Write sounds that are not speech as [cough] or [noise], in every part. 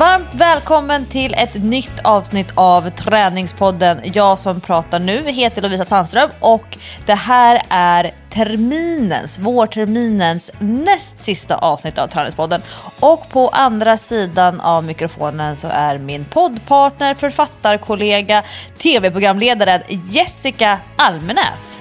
Varmt välkommen till ett nytt avsnitt av Träningspodden. Jag som pratar nu heter Lovisa Sandström och det här är terminens, vårterminens näst sista avsnitt av Träningspodden. Och på andra sidan av mikrofonen så är min poddpartner, författarkollega, tv-programledaren Jessica Almenäs.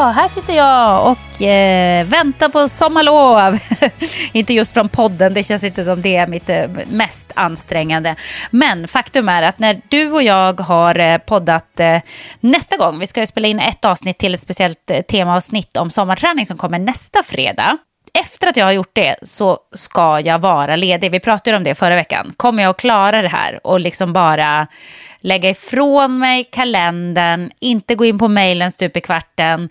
Ja, här sitter jag och eh, väntar på sommarlov. [laughs] inte just från podden, det känns inte som det är mitt eh, mest ansträngande. Men faktum är att när du och jag har eh, poddat eh, nästa gång, vi ska ju spela in ett avsnitt till ett speciellt eh, temaavsnitt om sommarträning som kommer nästa fredag. Efter att jag har gjort det så ska jag vara ledig. Vi pratade om det förra veckan. Kommer jag att klara det här och liksom bara lägga ifrån mig kalendern, inte gå in på mejlen stup i kvarten,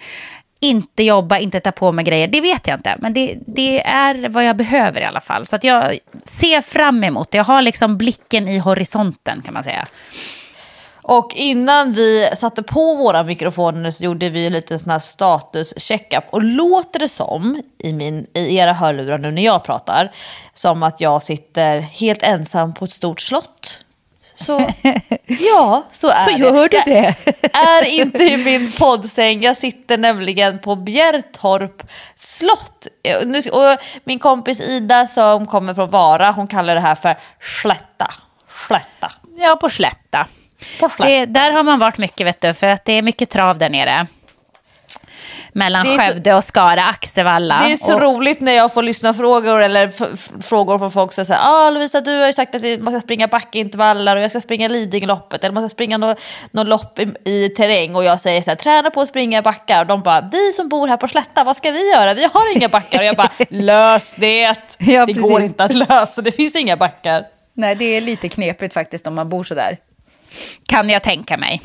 inte jobba, inte ta på mig grejer. Det vet jag inte, men det, det, är vad jag behöver i alla fall. Så att jag ser fram emot det. Jag har liksom blicken i horisonten kan man säga. Och innan vi satte på våra mikrofoner så gjorde vi en liten sån här status checkup. Och låter det som, i, min, i era hörlurar nu när jag pratar, som att jag sitter helt ensam på ett stort slott så [laughs] ja, så är så det. gör du det. Jag är inte i min poddsäng. Jag sitter nämligen på Bjärtorp slott. Och min kompis Ida som kommer från Vara, hon kallar det här för slätta. Slätta. Ja, på slätta. På slätta. Det, där har man varit mycket, vet du, för att det är mycket trav där nere mellan Skövde och Skara, Axevalla. Det är så och... roligt när jag får lyssna frågor eller frågor från folk som säger ah, Lovisa du har ju sagt att man ska springa backintervaller och jag ska springa Lidingöloppet eller man ska springa något no lopp i, i, terräng och jag säger så här, träna på att springa backar och de bara vi som bor här på Slätta vad ska vi göra? Vi har inga backar och jag bara [laughs] lös det! Ja, det går inte att lösa, det finns inga backar. Nej det är lite knepigt faktiskt om man bor så där. Kan jag tänka mig.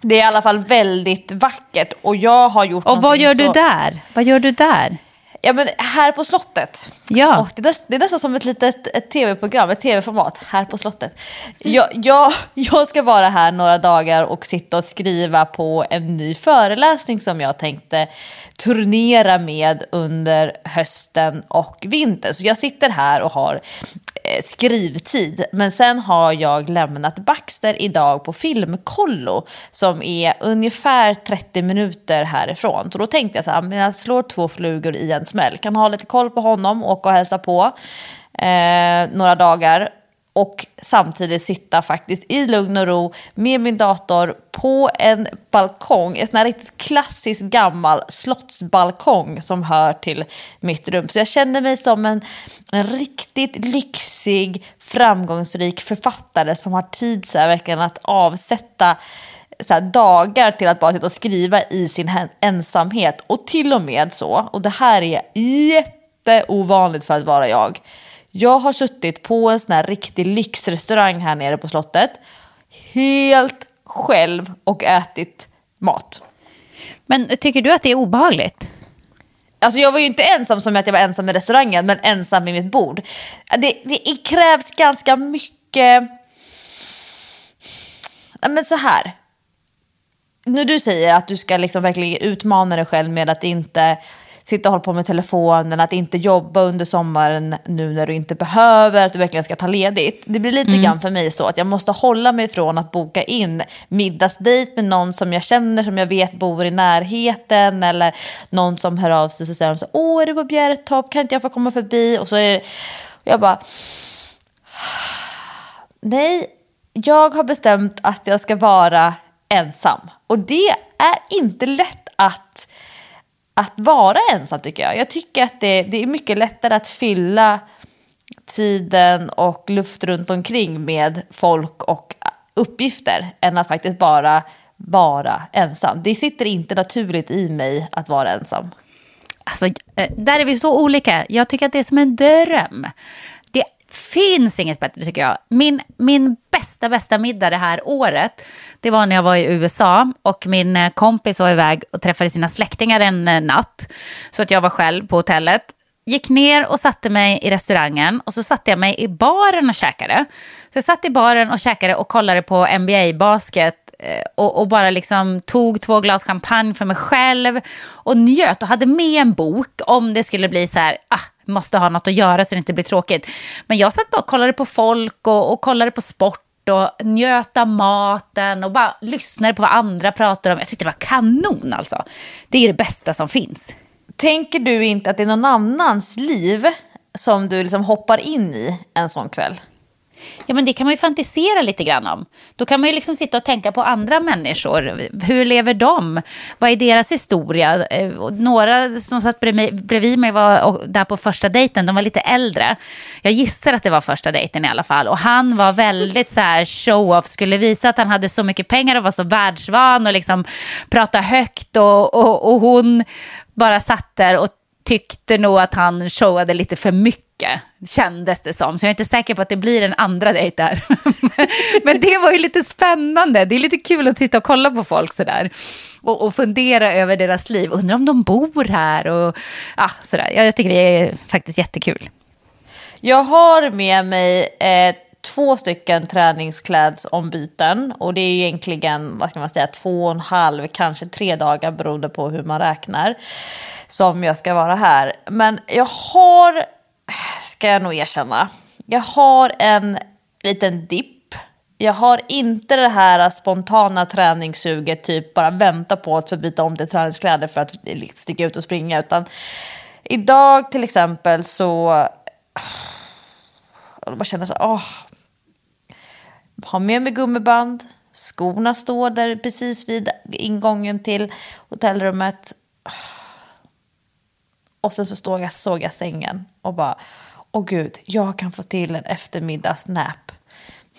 Det är i alla fall väldigt vackert och jag har gjort Och vad gör så... du där? Vad gör du där? Ja men här på slottet. Ja. Oh, det, är nästan, det, är nästan som ett litet ett tv-program, ett tv-format här på slottet. Jag, jag, jag ska vara här några dagar och sitta och skriva på en ny föreläsning som jag tänkte turnera med under hösten och vintern. Så jag sitter här och har Eh, skrivtid. Men sen har jag lämnat Baxter idag på Filmkollo som är ungefär 30 minuter härifrån. Så då tänkte jag så här, ah, jag slår två flugor i en smäll. Kan ha lite koll på honom, åka och hälsa på eh, några dagar och samtidigt sitta faktiskt i lugn och ro med min dator på en balkong, en sån här riktigt klassisk gammal slottsbalkong som hör till mitt rum. Så jag känner mig som en, en riktigt lyxig, framgångsrik författare som har tid så här, verkligen att avsätta så här, dagar till att bara sitta och skriva i sin ensamhet. Och till och med så, och det här är jätteovanligt för att vara jag, jag har suttit på en sån här riktig lyxrestaurang här nere på slottet. Helt själv och ätit mat. Men tycker du att det är obehagligt? Alltså jag var ju inte ensam som att jag var ensam i restaurangen, men ensam vid mitt bord. Det, det krävs ganska mycket... Men så här. När du säger att du ska liksom verkligen utmana dig själv med att inte sitta och hålla på med telefonen, att inte jobba under sommaren nu när du inte behöver, att du verkligen ska ta ledigt. Det blir lite mm. grann för mig så att jag måste hålla mig från att boka in middagsdejt med någon som jag känner, som jag vet bor i närheten eller någon som hör av sig och säger så åh är du på Bjärretorp, kan inte jag få komma förbi? Och så är det, jag bara, nej, jag har bestämt att jag ska vara ensam. Och det är inte lätt att att vara ensam tycker jag. Jag tycker att det, det är mycket lättare att fylla tiden och luft runt omkring med folk och uppgifter än att faktiskt bara vara ensam. Det sitter inte naturligt i mig att vara ensam. Alltså, eh, där är vi så olika. Jag tycker att det är som en dröm finns inget bättre tycker jag. Min, min bästa, bästa middag det här året, det var när jag var i USA och min eh, kompis var iväg och träffade sina släktingar en eh, natt. Så att jag var själv på hotellet. Gick ner och satte mig i restaurangen och så satte jag mig i baren och käkade. Så jag satt i baren och käkade och kollade på NBA-basket Eh, och, och, bara liksom tog två glas champagne för mig själv och njöt och hade med en bok om det skulle bli så här, ah, måste ha något att göra så det inte blir tråkigt. Men jag satt bara och kollade på folk och, och kollade på sport och njöt av maten och bara lyssnade på vad andra pratade om. Jag tyckte det var kanon alltså. Det är det bästa som finns. Tänker du inte att det är någon annans liv som du liksom hoppar in i en sån kväll? Ja, men det kan man ju fantisera lite grann om. Då kan man ju liksom sitta och tänka på andra människor. Hur lever de? Vad är deras historia? Eh, några som satt bredvid mig var där på första dejten, de var lite äldre. Jag gissar att det var första dejten i alla fall. Och han var väldigt så här show-off, skulle visa att han hade så mycket pengar och var så världsvan och liksom prata högt. Och, och, och hon bara satt där och tyckte nog att han showade lite för mycket kändes det som. Så jag är inte säker på att det blir en andra dejt där. [laughs] Men det var ju lite spännande. Det är lite kul att titta och kolla på folk sådär. Och, och fundera över deras liv. Undrar om de bor här och ja, sådär. Jag tycker det är faktiskt jättekul. Jag har med mig eh, två stycken träningsklädsombyten och det är egentligen, vad ska man säga, två och en halv, kanske tre dagar beroende på hur man räknar som jag ska vara här. Men jag har, ska jag nog erkänna, jag har en liten dipp. Jag har inte det här spontana träningssuget, typ bara vänta på att få byta om till träningskläder för att sticka ut och springa, utan idag till exempel så jag bara känner så åh, ha med mig gummiband, skorna står där precis vid ingången till hotellrummet. Och sen så stod jag, såg jag sängen och bara, åh gud, jag kan få till en eftermiddagsnap.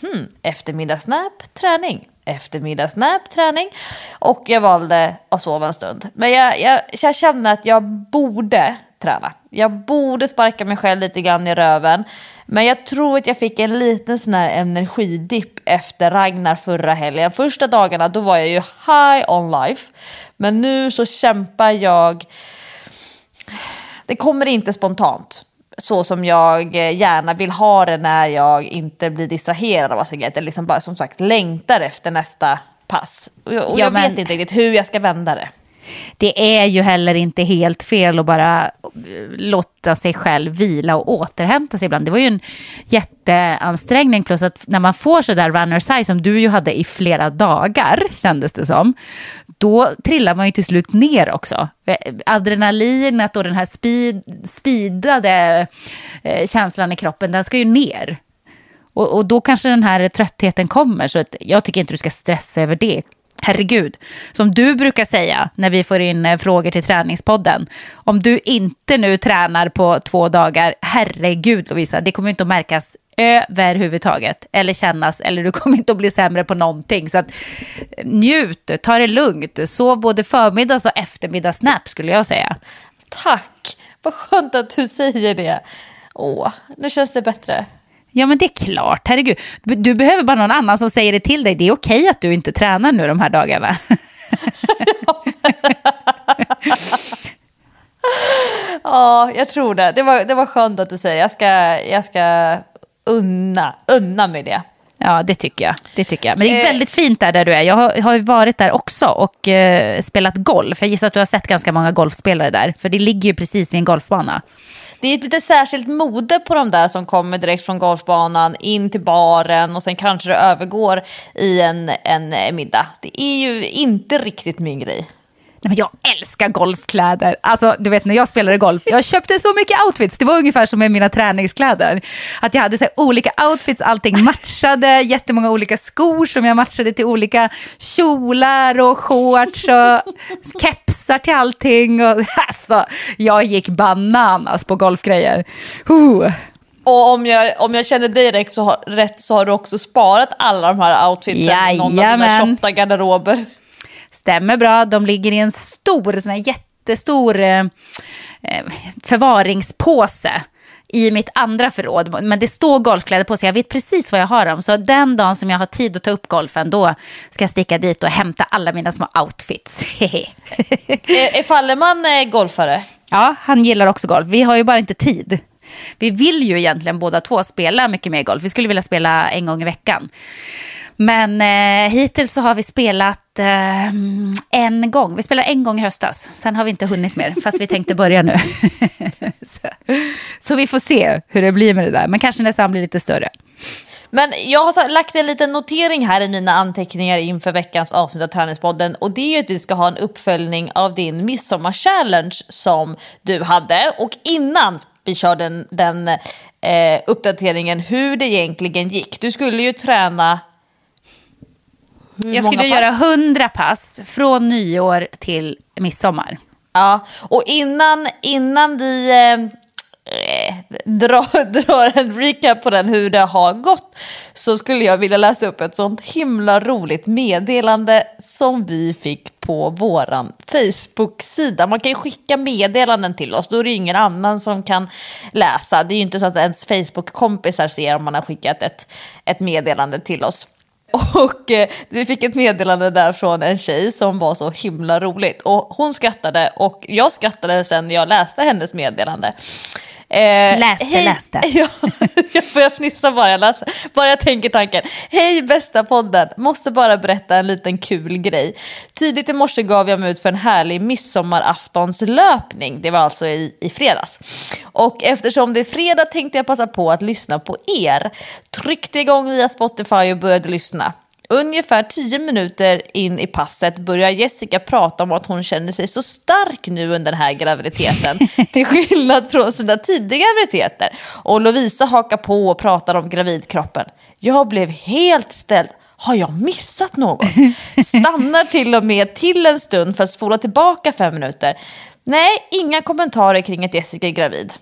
Hmm, eftermiddagsnap, träning. Eftermiddagsnap, träning. Och jag valde att sova en stund. Men jag, jag, jag känner att jag borde träna. Jag borde sparka mig själv lite grann i röven. Men jag tror att jag fick en liten sån här energidipp efter Ragnar förra helgen. Första dagarna då var jag ju high on life. Men nu så kämpar jag. Det kommer inte spontant. Så som jag gärna vill ha det när jag inte blir distraherad av att Eller liksom bara som sagt längtar efter nästa pass. Och jag, och jag men... vet inte riktigt hur jag ska vända det det är ju heller inte helt fel att bara eh, låta sig själv vila och återhämta sig ibland. Det var ju en jätteansträngning plus att när man får så där runner high som du ju hade i flera dagar kändes det som, då trillar man ju till slut ner också. Eh, adrenalinet och den här speed, speedade eh, känslan i kroppen, den ska ju ner. Och, och då kanske den här tröttheten kommer, så att jag tycker inte du ska stressa över det herregud, som du brukar säga när vi får in eh, frågor till träningspodden. Om du inte nu tränar på två dagar, herregud Lovisa, det kommer inte att märkas överhuvudtaget. Eller kännas, eller du [laughs] kommer inte att bli sämre på någonting. Så att, eh, njut, ta det lugnt. Sov både förmiddags och eftermiddagsnap skulle jag säga. Tack, vad skönt att du säger det. Åh, nu känns det bättre. Ja, men det är klart. Herregud. Du behöver bara någon annan som säger det till dig. Det är okej att du inte tränar nu de här dagarna. [laughs] Ja, jag tror det. Det var, det var skönt att du säger. Jag ska, jag ska unna, unna mig det. Ja, det tycker jag. Det tycker jag. Men det är Eh. väldigt fint där, där du är. Jag har, har ju varit där också och eh, spelat golf. Jag gissar att du har sett ganska många golfspelare där. För det ligger ju precis vid en golfbana. Det är ett lite särskilt mode på de där som kommer direkt från golfbanan in till baren och sen kanske det övergår i en, en eh, middag. Det är ju inte riktigt min grej. Nej, men jag älskar golfkläder. Alltså, du vet när jag spelade golf, jag köpte så mycket outfits. Det var ungefär som med mina träningskläder. Att jag hade så här, olika outfits, allting matchade, [laughs] jättemånga olika skor som jag matchade till olika kjolar och shorts och kepsar till allting. Och, [laughs] alltså, jag gick bananas på golfgrejer. Huh. Och om jag, om jag känner dig rätt så, har, rätt så har du också sparat alla de här outfitsen i någon av dina. 28 garderober. Stämmer bra, de ligger i en stor, sån här jättestor eh, eh, förvaringspåse i mitt andra förråd. Men det står golfkläder på så jag vet precis vad jag har dem. Så den dagen som jag har tid att ta upp golfen då ska jag sticka dit och hämta alla mina små outfits. [laughs] är, är Falleman eh, golfare? ja, han gillar också golf. Vi har ju bara inte tid. Vi vill ju egentligen båda två spela mycket mer golf. Vi skulle vilja spela en gång i veckan. Men eh, hittills så har vi spelat eh, en gång. Vi spelade en gång i höstas. Sen har vi inte hunnit mer, fast vi tänkte börja nu. [laughs] [laughs] så, vi får se hur det blir med det där. Men kanske nästa blir lite större. Men jag har lagt en liten notering här i mina anteckningar inför veckans avsnitt av Träningspodden. Och det är att vi ska ha en uppföljning av din midsommarchallenge som du hade. Och innan vi kör den, den eh, uppdateringen hur det egentligen gick. Du skulle ju träna hur Jag skulle pass? göra 100 pass från nyår till midsommar. Ja, och innan, innan vi eh, eh drar, [laughs] drar en recap på den hur det har gått så skulle jag vilja läsa upp ett sånt himla roligt meddelande som vi fick på våran Facebook-sida. Man kan ju skicka meddelanden till oss, då är det ingen annan som kan läsa. Det är ju inte så att ens Facebook-kompisar ser om man har skickat ett, ett meddelande till oss. Och eh, vi fick ett meddelande där från en tjej som var så himla roligt. Och hon skrattade och jag skrattade sen jag läste hennes meddelande. Eh, Läste, läste. [laughs] Ja, jag börjar fnissa bara jag läser. Bara jag tänker tanken. Hej bästa podden, måste bara berätta en liten kul grej. Tidigt i morse gav jag mig ut för en härlig midsommaraftonslöpning. Det var alltså i, i fredags. Och eftersom det är fredag tänkte jag passa på att lyssna på er. Tryckte igång via Spotify och började lyssna. Ungefär tio minuter in i passet börjar Jessica prata om att hon känner sig så stark nu under den här graviditeten. [laughs] till skillnad från sina tidiga graviditeter. Och Lovisa hakar på och pratar om gravidkroppen. Jag blev helt ställd. Har jag missat något? Stannar till och med till en stund för att spola tillbaka fem minuter. Nej, inga kommentarer kring att Jessica är gravid.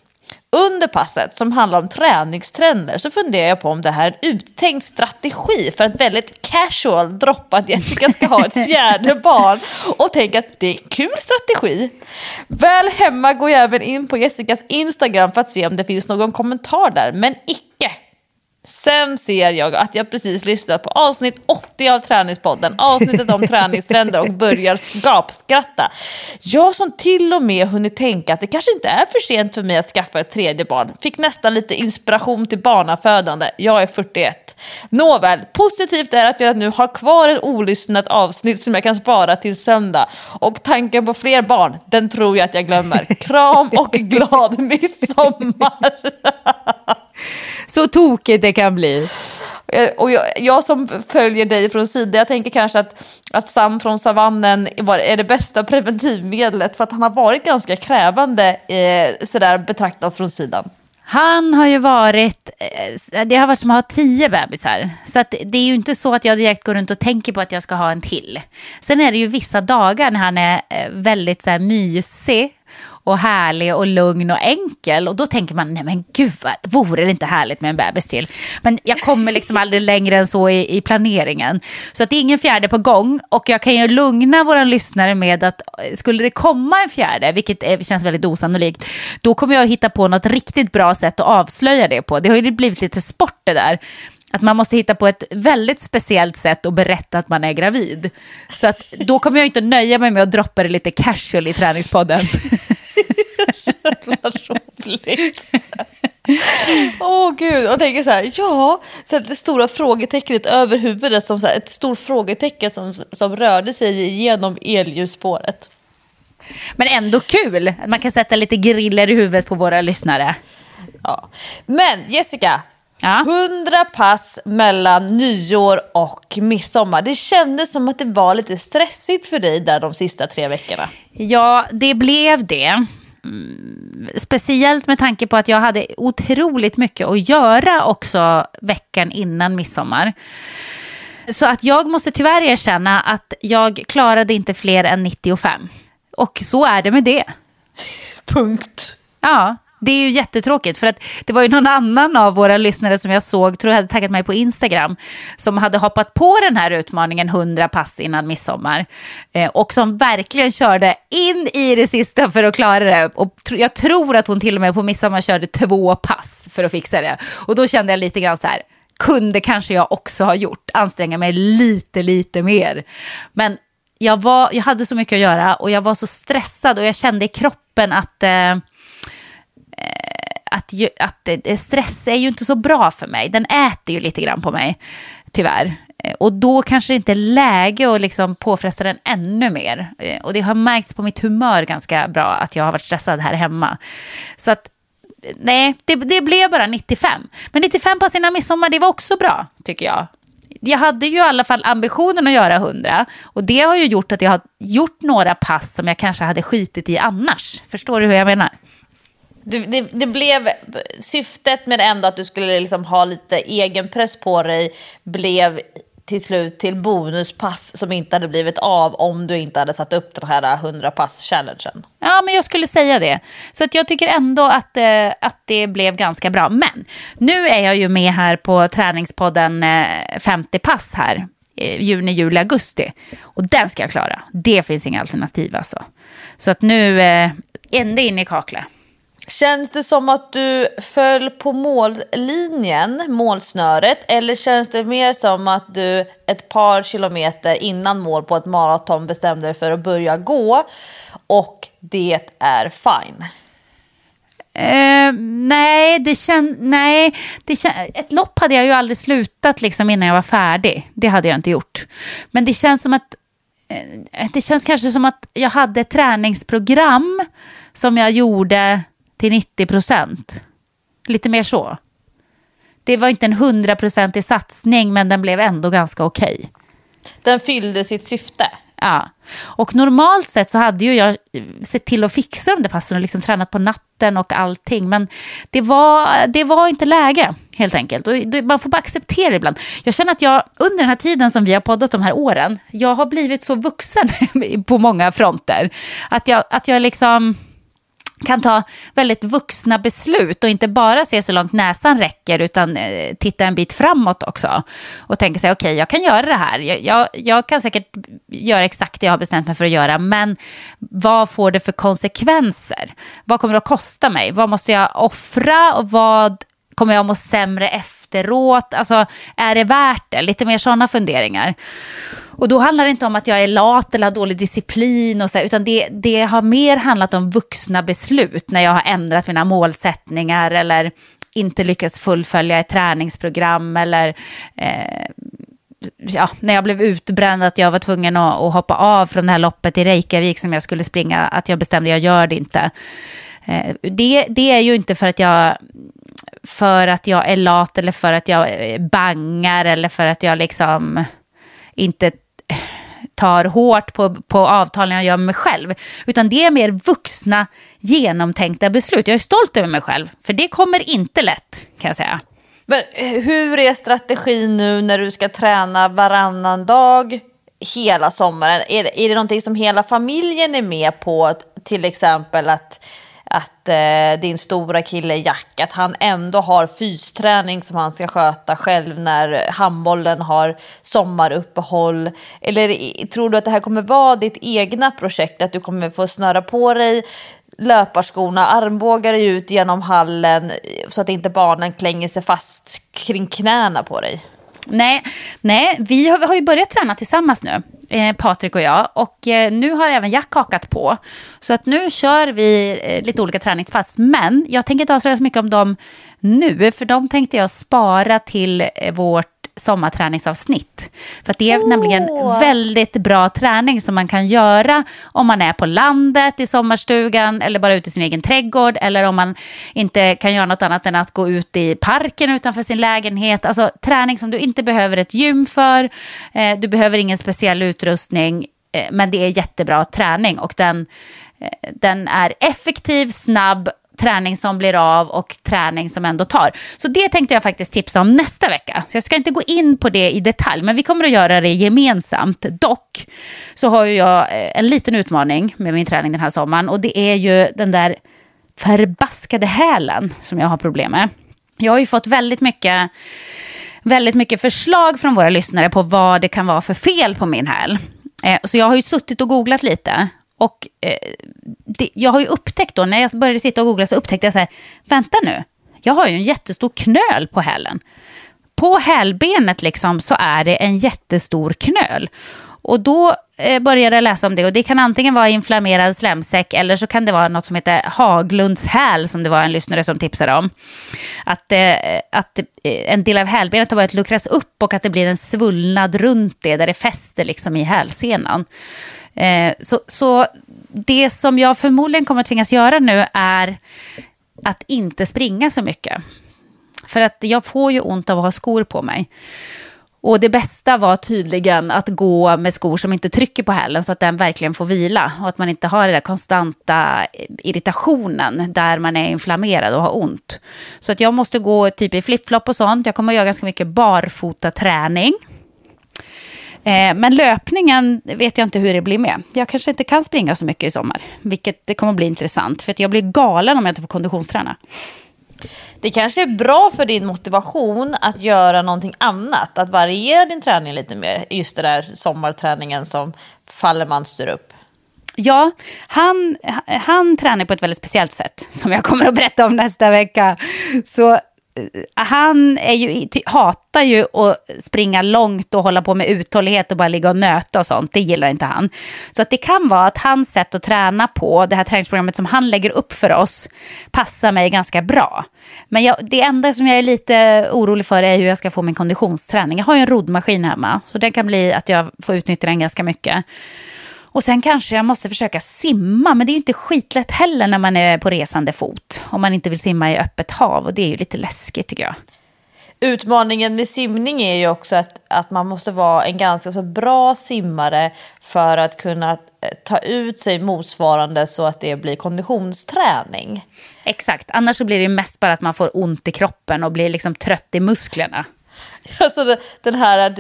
Under passet som handlar om träningstrender så funderar jag på om det här är en uttänkt strategi för att väldigt casual droppa att Jessica ska ha ett [laughs] fjärde barn och tänker att det är en kul strategi. Väl hemma går jag även in på Jessicas Instagram för att se om det finns någon kommentar där, men icke. Sen ser jag att jag precis lyssnat på avsnitt 80 av Träningspodden, avsnittet om [laughs] träningstrender och börjar gapskratta. Jag som till och med hunnit tänka att det kanske inte är för sent för mig att skaffa ett tredje barn. Fick nästan lite inspiration till barnafödande. Jag är 41. Nåväl, positivt är att jag nu har kvar ett olyssnat avsnitt som jag kan spara till söndag. Och tanken på fler barn, den tror jag att jag glömmer. Kram och [laughs] glad midsommar! [laughs] Så tokigt det kan bli. Eh, Och jag, jag som följer dig från sidan, jag tänker kanske att, att Sam från savannen är det bästa preventivmedlet för att han har varit ganska krävande eh, sådär betraktat från sidan. Han har ju varit, eh, det har varit som att ha tio bebisar. Så att det är ju inte så att jag direkt går runt och tänker på att jag ska ha en till. Sen är det ju vissa dagar när han är eh, väldigt så här mysig och härlig och lugn och enkel. Och då tänker man, nej men gud, vad, vore det inte härligt med en bebis till? Men jag kommer liksom aldrig längre än så i, i planeringen. Så att det är ingen fjärde på gång. Och jag kan ju lugna våra lyssnare med att eh, skulle det komma en fjärde, vilket är, känns väldigt osannolikt, då kommer jag hitta på något riktigt bra sätt att avslöja det på. Det har ju blivit lite sport det där. att man måste hitta på ett väldigt speciellt sätt att berätta att man är gravid. Så att då kommer jag inte nöja mig med att droppa det lite casual i träningspodden. [laughs] så roligt. [laughs] Åh oh, gud, och tänker så här, ja, så det stora frågetecknet över huvudet som så här, ett stort frågetecken som, som rörde sig genom elljusspåret. Men ändå kul, man kan sätta lite griller i huvudet på våra lyssnare. Ja. Men Jessica, Ja. 100 pass mellan nyår och midsommar. Det kändes som att det var lite stressigt för dig där de sista tre veckorna. Ja, det blev det. Mm, speciellt med tanke på att jag hade otroligt mycket att göra också veckan innan midsommar. Så att jag måste tyvärr erkänna att jag klarade inte fler än 95. Och så är det med det. [laughs] Punkt. Ja, det är ju jättetråkigt för att det var ju någon annan av våra lyssnare som jag såg, tror jag hade taggat mig på Instagram, som hade hoppat på den här utmaningen 100 pass innan midsommar. Eh, och som verkligen körde in i det sista för att klara det. Och jag tror att hon till och med på midsommar körde två pass för att fixa det. Och då kände jag lite grann så här, kunde kanske jag också ha gjort, anstränga mig lite, lite mer. Men jag, var, jag hade så mycket att göra och jag var så stressad och jag kände i kroppen att eh, Eh, att, ju, att stress är ju inte så bra för mig. Den äter ju lite grann på mig, tyvärr. Eh, och då kanske det inte är läge att liksom påfresta den ännu mer. Eh, och det har märkts på mitt humör ganska bra att jag har varit stressad här hemma. Så att, nej, det, det blev bara 95. Men 95 pass innan midsommar, det var också bra, tycker jag. Jag hade ju i alla fall ambitionen att göra 100 och det har ju gjort att jag har gjort några pass som jag kanske hade skitit i annars. Förstår du hur jag menar? Du, det, det, blev, syftet med ändå att du skulle liksom ha lite egen press på dig blev till slut till bonuspass som inte hade blivit av om du inte hade satt upp den här 100 pass-challengen. Ja, men jag skulle säga det. Så att jag tycker ändå att, eh, att det blev ganska bra. Men nu är jag ju med här på träningspodden eh, 50 pass här. Eh, juni, juli, augusti. Och den ska jag klara. Det finns inga alternativ alltså. Så att nu, eh, ända in i kaklet. Känns det som att du föll på mållinjen, målsnöret, eller känns det mer som att du ett par kilometer innan mål på ett maraton bestämde dig för att börja gå och det är fine? Uh, nej, det kän nej det kän ett lopp hade jag ju aldrig slutat liksom innan jag var färdig. Det hade jag inte gjort. Men det känns som att uh, det känns kanske som att jag hade ett träningsprogram som jag gjorde till 90 procent. Lite mer så. Det var inte en hundraprocentig satsning men den blev ändå ganska okej. Okay. Den fyllde sitt syfte. Ja, och normalt sett så hade ju jag sett till att fixa de där passen och liksom tränat på natten och allting. Men det var, det var inte läge helt enkelt. Och man får bara acceptera ibland. Jag känner att jag under den här tiden som vi har poddat de här åren, jag har blivit så vuxen [laughs] på många fronter. Att jag, att jag liksom kan ta väldigt vuxna beslut och inte bara se så långt näsan räcker utan eh, titta en bit framåt också. Och tänka sig, okej, okay, jag kan göra det här. Jag, jag, jag, kan säkert göra exakt det jag har bestämt mig för att göra, men vad får det för konsekvenser? Vad kommer det att kosta mig? Vad måste jag offra och vad kommer jag att må sämre efteråt? Alltså, är det värt det? Lite mer sådana funderingar. Och då handlar det inte om att jag är lat eller har dålig disciplin, och så, utan det, det har mer handlat om vuxna beslut när jag har ändrat mina målsättningar eller inte lyckats fullfölja ett träningsprogram eller eh, ja, när jag blev utbränd att jag var tvungen att, att, hoppa av från det här loppet i Reykjavik som jag skulle springa, att jag bestämde jag gör det inte. Eh, det, det är ju inte för att jag för att jag är lat eller för att jag eh, bangar eller för att jag liksom inte tar hårt på, på avtalen jag gör med mig själv. Utan det är mer vuxna, genomtänkta beslut. Jag är stolt över mig själv, för det kommer inte lätt kan jag säga. Men eh, hur är strategin nu när du ska träna varannan dag hela sommaren? Är är det någonting som hela familjen är med på? Till exempel att att eh, din stora kille Jack, att han ändå har fysträning som han ska sköta själv när handbollen har sommaruppehåll? Eller tror du att det här kommer vara ditt egna projekt, att du kommer få snöra på dig löparskorna, armbågar dig ut genom hallen så att inte barnen klänger sig fast kring knäna på dig? Nej, nej vi, har, vi har ju börjat träna tillsammans nu, eh, Patrik och jag. Och eh, nu har även Jack hakat på. Så att nu kör vi eh, lite olika träningspass. Men jag tänker inte avslöja så mycket om dem nu, för de tänkte jag spara till eh, vårt sommarträningsavsnitt. För det är oh. nämligen väldigt bra träning som man kan göra om man är på landet i sommarstugan eller bara ute i sin egen trädgård eller om man inte kan göra något annat än att gå ut i parken utanför sin lägenhet. Alltså träning som du inte behöver ett gym för, eh, du behöver ingen speciell utrustning, eh, men det är jättebra träning och den eh, den är effektiv, snabb träning som blir av och träning som ändå tar. Så det tänkte jag faktiskt tipsa om nästa vecka. Så jag ska inte gå in på det i detalj, men vi kommer att göra det gemensamt. Dock så har ju jag eh, en liten utmaning med min träning den här sommaren och det är ju den där förbaskade hälen som jag har problem med. Jag har ju fått väldigt mycket väldigt mycket förslag från våra lyssnare på vad det kan vara för fel på min häl. Eh, så jag har ju suttit och googlat lite och eh, det, jag har ju upptäckt då, när jag började sitta och googla så upptäckte jag så här, vänta nu, jag har ju en jättestor knöl på hälen. På hälbenet liksom så är det en jättestor knöl. Och då eh, började jag läsa om det och det kan antingen vara inflammerad slemsäck eller så kan det vara något som heter Haglunds häl som det var en lyssnare som tipsade om. Att, eh, att eh, en del av hälbenet har börjat luckras upp och att det blir en svullnad runt det där det fäster liksom i hälsenan. Eh, så, så det som jag förmodligen kommer att tvingas göra nu är att inte springa så mycket. För att jag får ju ont av att ha skor på mig. Och det bästa var tydligen att gå med skor som inte trycker på hälen så att den verkligen får vila. Och att man inte har den där konstanta irritationen där man är inflammerad och har ont. Så att jag måste gå typ i flipflop och sånt. Jag kommer att göra ganska mycket barfota träning. Eh, men löpningen vet jag inte hur det blir med. Jag kanske inte kan springa så mycket i sommar, vilket det kommer att bli intressant. För jag blir galen om jag inte får konditionsträna. Det kanske är bra för din motivation att göra någonting annat, att variera din träning lite mer. Just det där sommarträningen som Fallerman styr upp. Ja, han, han tränar på ett väldigt speciellt sätt som jag kommer att berätta om nästa vecka. Så han är ju, hatar ju att springa långt och hålla på med uthållighet och bara ligga och nöta och sånt. Det gillar inte han. Så att det kan vara att hans sätt att träna på, det här träningsprogrammet som han lägger upp för oss, passar mig ganska bra. Men jag, det enda som jag är lite orolig för är hur jag ska få min konditionsträning. Jag har ju en roddmaskin hemma, så det kan bli att jag får utnyttja den ganska mycket. Och sen kanske jag måste försöka simma, men det är ju inte skitlätt heller när man är på resande fot. Om man inte vill simma i öppet hav och det är ju lite läskigt tycker jag. Utmaningen med simning är ju också att, att man måste vara en ganska så bra simmare för att kunna eh, ta ut sig motsvarande så att det blir konditionsträning. Exakt, annars så blir det mest bara att man får ont i kroppen och blir liksom trött i musklerna. [laughs] Alltså den här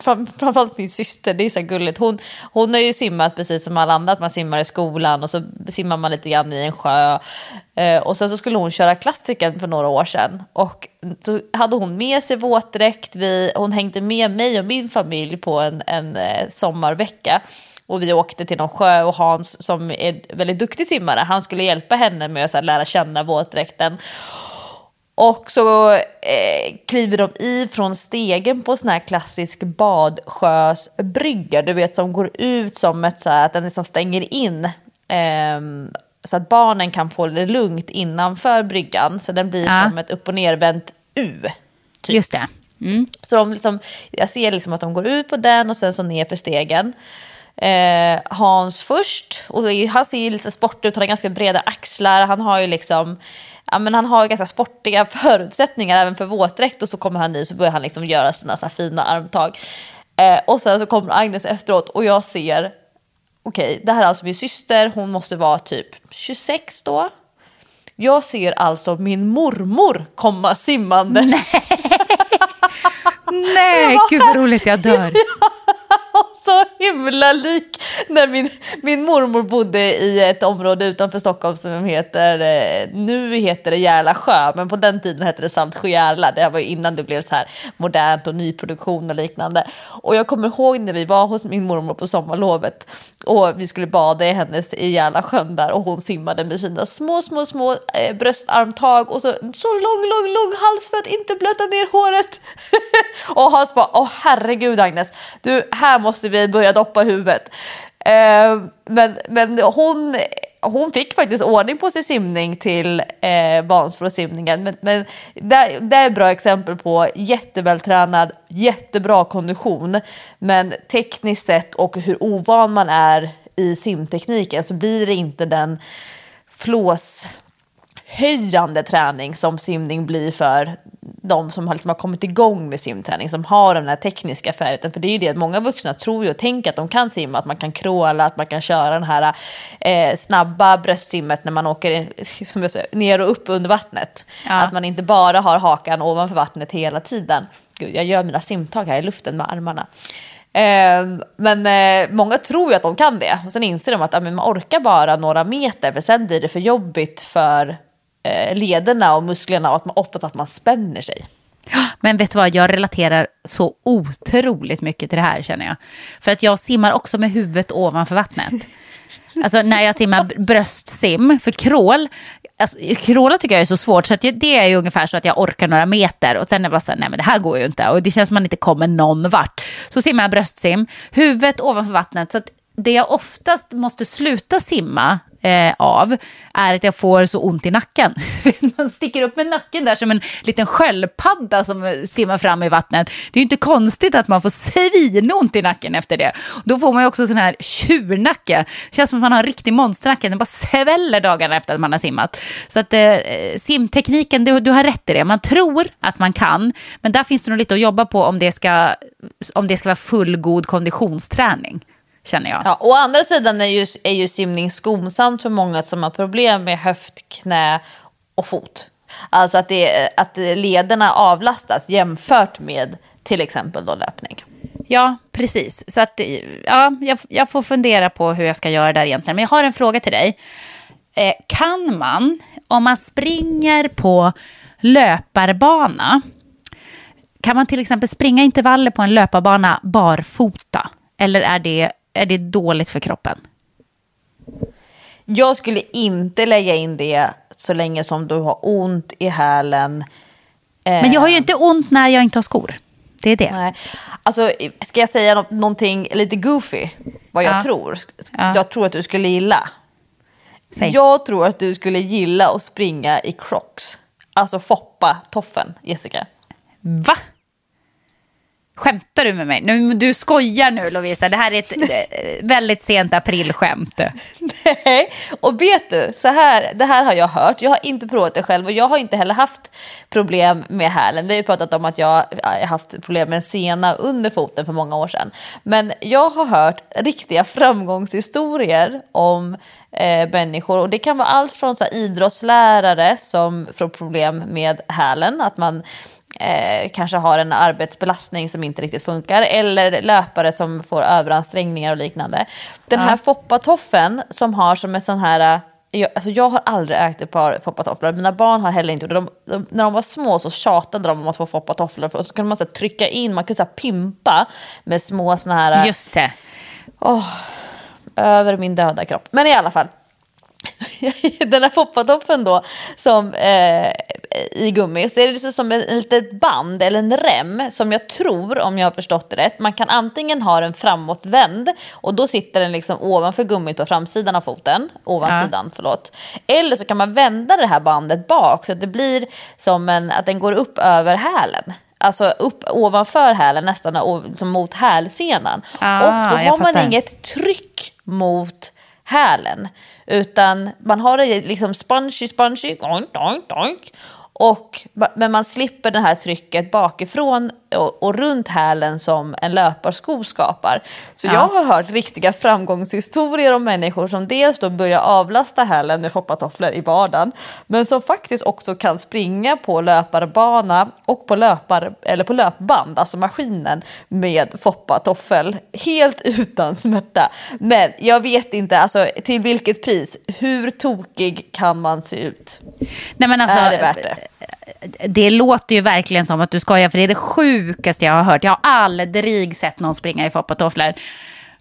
framförallt min syster, det är så gulligt. Hon, hon har ju simmat precis som alla andra, att man simmar i skolan och så simmar man lite grann i en sjö. Eh, och sen så skulle hon köra klassiken för några år sedan. Och så hade hon med sig våtdräkt, vi, hon hängde med mig och min familj på en, en eh, sommarvecka. Och vi åkte till någon sjö och Hans som är väldigt duktig simmare, han skulle hjälpa henne med att så här, lära känna våtdräkten. Och så eh, kliver de i från stegen på sån här klassisk badsjösbrygga, du vet som går ut som ett så här, att den liksom stänger in. Eh, så att barnen kan få det lugnt innanför bryggan. Så den blir ja. som ett upp och nervänt U. Typ. Just det. Mm. Så de liksom, jag ser liksom att de går ut på den och sen så ner för stegen. Eh, Hans först, och han ser ju lite sportig ut, han har ganska breda axlar, han har ju liksom ja, men han har ganska sportiga förutsättningar även för våtdräkt och så kommer han i så börjar han liksom göra sina så fina armtag. Eh, och sen så kommer Agnes efteråt och jag ser, okej okay, det här är alltså min syster, hon måste vara typ 26 då. Jag ser alltså min mormor komma simmande. Nej, [laughs] Nej gud vad roligt, jag dör. [laughs] himla lik när min, min mormor bodde i ett område utanför Stockholm som heter, eh, nu heter det Järla sjö, men på den tiden hette det Saltsjö-Järla. Det var ju innan det blev så här modernt och nyproduktion och liknande. Och jag kommer ihåg när vi var hos min mormor på sommarlovet och vi skulle bada i hennes i Järla sjön där och hon simmade med sina små, små, små eh, bröstarmtag och så, så lång, lång, lång hals för att inte blöta ner håret. [laughs] och Hans bara, åh herregud Agnes, du, här måste vi börja doppa huvudet. Eh, men, men hon, hon fick faktiskt ordning på sin simning till eh, Vansbrosimningen. Men, men det, det är ett bra exempel på jättevältränad, jättebra kondition. Men tekniskt sett och hur ovan man är i simtekniken så blir det inte den flås höjande träning som simning blir för de som har, liksom har kommit igång med simträning, som har den här tekniska färdigheten. För det är ju det att många vuxna tror ju och tänker att de kan simma, att man kan kråla, att man kan köra den här eh, snabba bröstsimmet när man åker [laughs] som jag säger, ner och upp under vattnet. Ja. Att man inte bara har hakan ovanför vattnet hela tiden. Gud, jag gör mina simtag här i luften med armarna. Eh, men eh, många tror ju att de kan det och sen inser de att ah, man orkar bara några meter för sen blir det för jobbigt för Eh, lederna och musklerna och att man, ofta att man spänner sig. Men vet du vad, jag relaterar så otroligt mycket till det här känner jag. För att jag simmar också med huvudet ovanför vattnet. Alltså när jag simmar bröstsim, för crawl, alltså, crawla tycker jag är så svårt så att det är ju ungefär så att jag orkar några meter och sen är jag bara så här, nej men det här går ju inte och det känns som att man inte kommer någon vart. Så simmar jag bröstsim, huvudet ovanför vattnet så att det jag oftast måste sluta simma eh, av är att jag får så ont i nacken. [laughs] Man sticker upp med nacken där som en liten sköldpadda som simmar fram i vattnet. Det är ju inte konstigt att man får [laughs] svinont i nacken efter det. Då får man ju också sån här tjurnacke. Det känns som att man har en riktig monsternacke. Den bara sväller dagarna efter att man har simmat. Så att eh, simtekniken, du, du har rätt i det. Man tror att man kan, men där finns det nog lite att jobba på om det ska, om det ska vara fullgod konditionsträning känner jag. Ja, å andra sidan är ju, är ju simning skonsamt för många som har problem med höft, knä och fot. Alltså att, det, att lederna avlastas jämfört med till exempel då löpning. Ja, precis. Så att, ja, jag, jag får fundera på hur jag ska göra där egentligen. Men jag har en fråga till dig. Eh, kan man, om man springer på löparbana, kan man till exempel springa intervaller på en löparbana barfota? Eller är det är det dåligt för kroppen? Jag skulle inte lägga in det så länge som du har ont i hälen. Men jag har ju inte ont när jag inte har skor. Det är det. Nej. Alltså, ska jag säga något, någonting lite goofy? Vad jag ja. tror? Ja. Jag tror att du skulle gilla. Säg. Jag tror att du skulle gilla att springa i crocs. Alltså foppa toffen, Jessica. Va? Skämtar du med mig? Nu, du skojar nu Lovisa, det här är ett eh, väldigt sent aprilskämt. Nej, och vet du, så här, det här har jag hört. Jag har inte provat det själv och jag har inte heller haft problem med hälen. Vi har ju pratat om att jag har haft problem med en sena under foten för många år sedan. Men jag har hört riktiga framgångshistorier om eh, människor och det kan vara allt från så idrottslärare som får problem med hälen, att man eh, kanske har en arbetsbelastning som inte riktigt funkar eller löpare som får överansträngningar och liknande. Den här foppatoffen som har som en sån här eh, jag, alltså jag har aldrig ägt ett par foppatofflor, mina barn har heller inte gjort det. De, när de var små så tjatade de om att få foppatofflor och så kunde man så trycka in, man kunde så pimpa med små såna här... Eh, Just det. Oh, över min döda kropp. Men i alla fall. [laughs] den här foppatoffen då som eh, i gummi så är det liksom som ett litet band eller en rem som jag tror, om jag har förstått det rätt, man kan antingen ha den framåtvänd och då sitter den liksom ovanför gummit på framsidan av foten, ovansidan, ja. förlåt. Eller så kan man vända det här bandet bak så att det blir som en, att den går upp över hälen alltså upp ovanför hälen, nästan liksom mot hälsenan. Ah, och då har man inget tryck mot hälen. Utan man har det liksom spongy, spongy, oink, oink, oink. Och, men man slipper det här trycket bakifrån och, och runt hälen som en löparsko skapar. Så ja. jag har hört riktiga framgångshistorier om människor som dels då börjar avlasta hälen med foppatofflor i vardagen, men som faktiskt också kan springa på löparbana och på, löpar, eller på löpband, alltså maskinen, med foppatoffel helt [laughs] utan smärta. Men jag vet inte alltså, till vilket pris. Hur tokig kan man se ut? Nej, men alltså, är det värt det? Det låter ju verkligen som att du skojar, för det är det sjukaste jag har hört. Jag har aldrig sett någon springa i foppatofflor.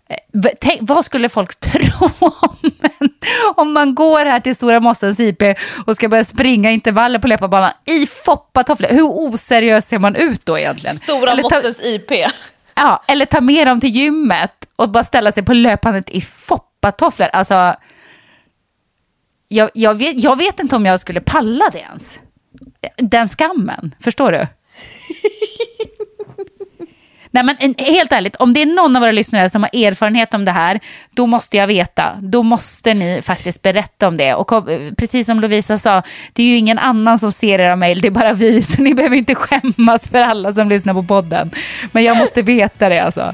Eh, tänk, vad skulle folk [laughs] tro om, om man går här till Stora Mossens IP och ska börja springa intervaller på löparbanan i foppatofflor? Hur oseriös ser man ut då egentligen? Stora ta, Mossens IP. Ja, eller ta med dem till gymmet och bara ställa sig på löpbandet i foppatofflor. Alltså, jag, jag, vet, jag vet inte om jag skulle palla det ens den skammen. Förstår du? Nej, men helt ärligt, om det är någon av våra lyssnare som har erfarenhet om det här, då måste jag veta. Då måste ni faktiskt berätta om det. Och eh, precis som Lovisa sa, det är ju ingen annan som ser era mejl, det är bara vi, så ni behöver inte [laughs] skämmas för alla som lyssnar på podden. Men jag måste veta det alltså.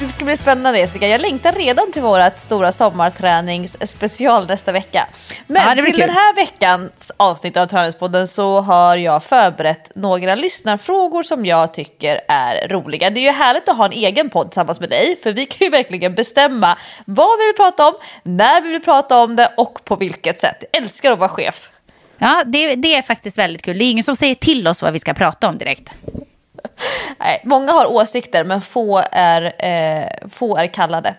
Det ska bli spännande Jessica. Jag längtar redan till vårt stora sommarträningsspecial nästa vecka. Men ja, till kul. den här veckans avsnitt av Träningspodden så har jag förberett några lyssnarfrågor som jag tycker är roliga. Det är ju härligt att ha en egen podd tillsammans med dig för vi kan ju verkligen bestämma vad vi vill prata om, när vi vill prata om det och på vilket sätt. Jag älskar att vara chef. Ja, det, det är faktiskt väldigt kul. Det är ingen som säger till oss vad vi ska prata om direkt. [laughs] Nej, många har åsikter men få är, eh, få är kallade.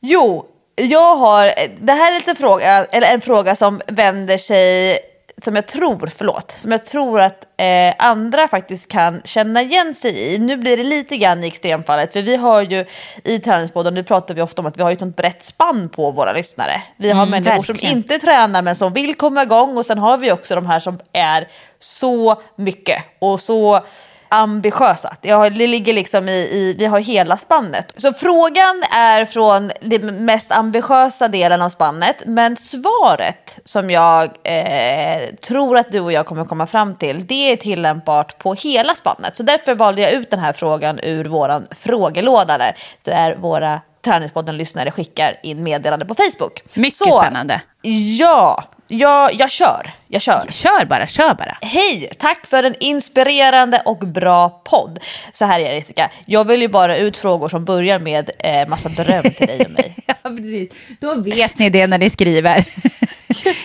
Jo, jag har, det här är lite fråga, eller en fråga som vänder sig, som jag tror, förlåt, som jag tror att eh, andra faktiskt kan känna igen sig i. Nu blir det lite grann i extremfallet, för vi har ju i Träningspodden, nu pratar vi ofta om att vi har ett sånt brett spann på våra lyssnare. Vi har mm, människor verkligen. som inte tränar men som vill komma igång och sen har vi också de här som är så mycket och så ambitiösa. Det ligger liksom i, i, vi har hela spannet. Så frågan är från den mest ambitiösa delen av spannet. Men svaret som jag eh, tror att du och jag kommer komma fram till, det är tillämpbart på hela spannet. Så därför valde jag ut den här frågan ur våran frågelåda där, där våra Träningspodden-lyssnare skickar in meddelande på Facebook. Mycket Så, spännande. Ja, jag, jag kör. Jag kör. Kör bara, kör bara. Hej! Tack för en inspirerande och bra podd. Så här är det Jessica, jag vill ju bara ut frågor som börjar med eh, massa beröm till dig och mig. [laughs] ja, precis. Då vet ni det när ni skriver.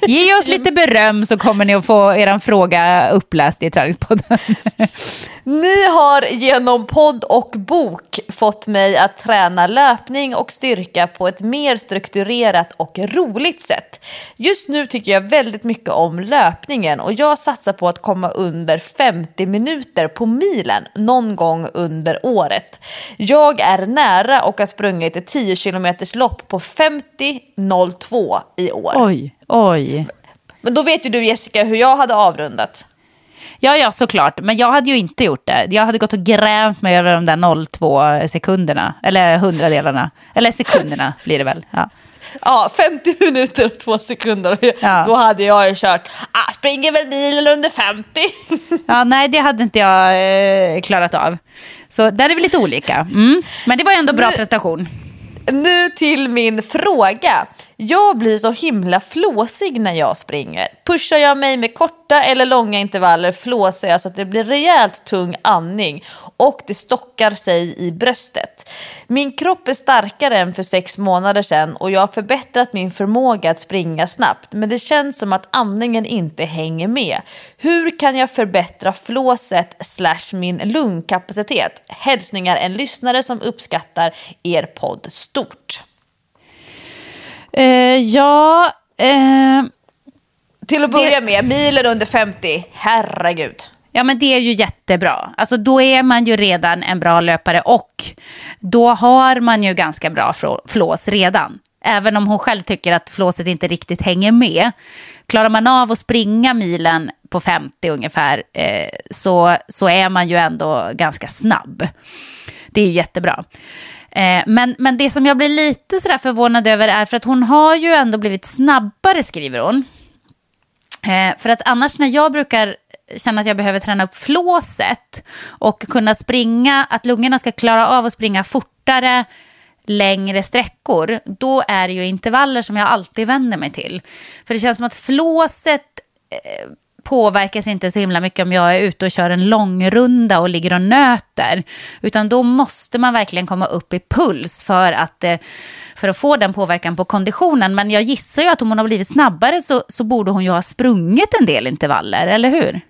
Ge oss lite beröm så kommer ni att få er fråga uppläst i Träningspodden. Ni har genom podd och bok fått mig att träna löpning och styrka på ett mer strukturerat och roligt sätt. Just nu tycker jag väldigt mycket om löpningen och jag satsar på att komma under 50 minuter på milen någon gång under året. Jag är nära och har sprungit ett 10 km lopp på 50.02 i år. Oj, oj. Men då vet ju du Jessica hur jag hade avrundat. Ja, ja, såklart. Men jag hade ju inte gjort det. Jag hade gått och grävt mig över de där 02 sekunderna. Eller hundradelarna. Eller sekunderna blir det väl. Ja. Ja, 50 minuter och två sekunder. Ja. Då hade jag ju kört, ah, springer väl milen under 50. ja, nej, det hade inte jag eh, klarat av. Så där är vi lite olika. Mm. Men det var ändå bra Nu- prestation. Nu till min fråga. Jag blir så himla flåsig när jag springer. Pushar jag mig med korta eller långa intervaller flåsar jag så att det blir rejält tung andning och det stockar sig i bröstet. Min kropp är starkare än för sex månader sedan och jag har förbättrat min förmåga att springa snabbt men det känns som att andningen inte hänger med. Hur kan jag förbättra flåset slash min lungkapacitet? Hälsningar en lyssnare som uppskattar er podd stort. Eh, ja, eh, Till att börja med, milen under 50, herregud. Ja men det är ju jättebra. Alltså då är man ju redan en bra löpare och då har man ju ganska bra flå- flås redan. Även om hon själv tycker att flåset inte riktigt hänger med. Klarar man av att springa milen på 50 ungefär eh, så, så är man ju ändå ganska snabb. Det är ju jättebra. Eh, men, men det som jag blir lite sådär förvånad över är för att hon har ju ändå blivit snabbare skriver hon. Eh, för att annars när jag brukar känna att jag behöver träna upp flåset och kunna springa, att lungorna ska klara av att springa fortare längre sträckor, då är det ju intervaller som jag alltid vänder mig till. För det känns som att flåset eh, påverkas inte så himla mycket om jag är ute och kör en långrunda och ligger och nöter. Utan då måste man verkligen komma upp i puls för att, eh, för att få den påverkan på konditionen. Men jag gissar ju att om hon har blivit snabbare så, så borde hon ju ha sprungit en del intervaller, eller hur?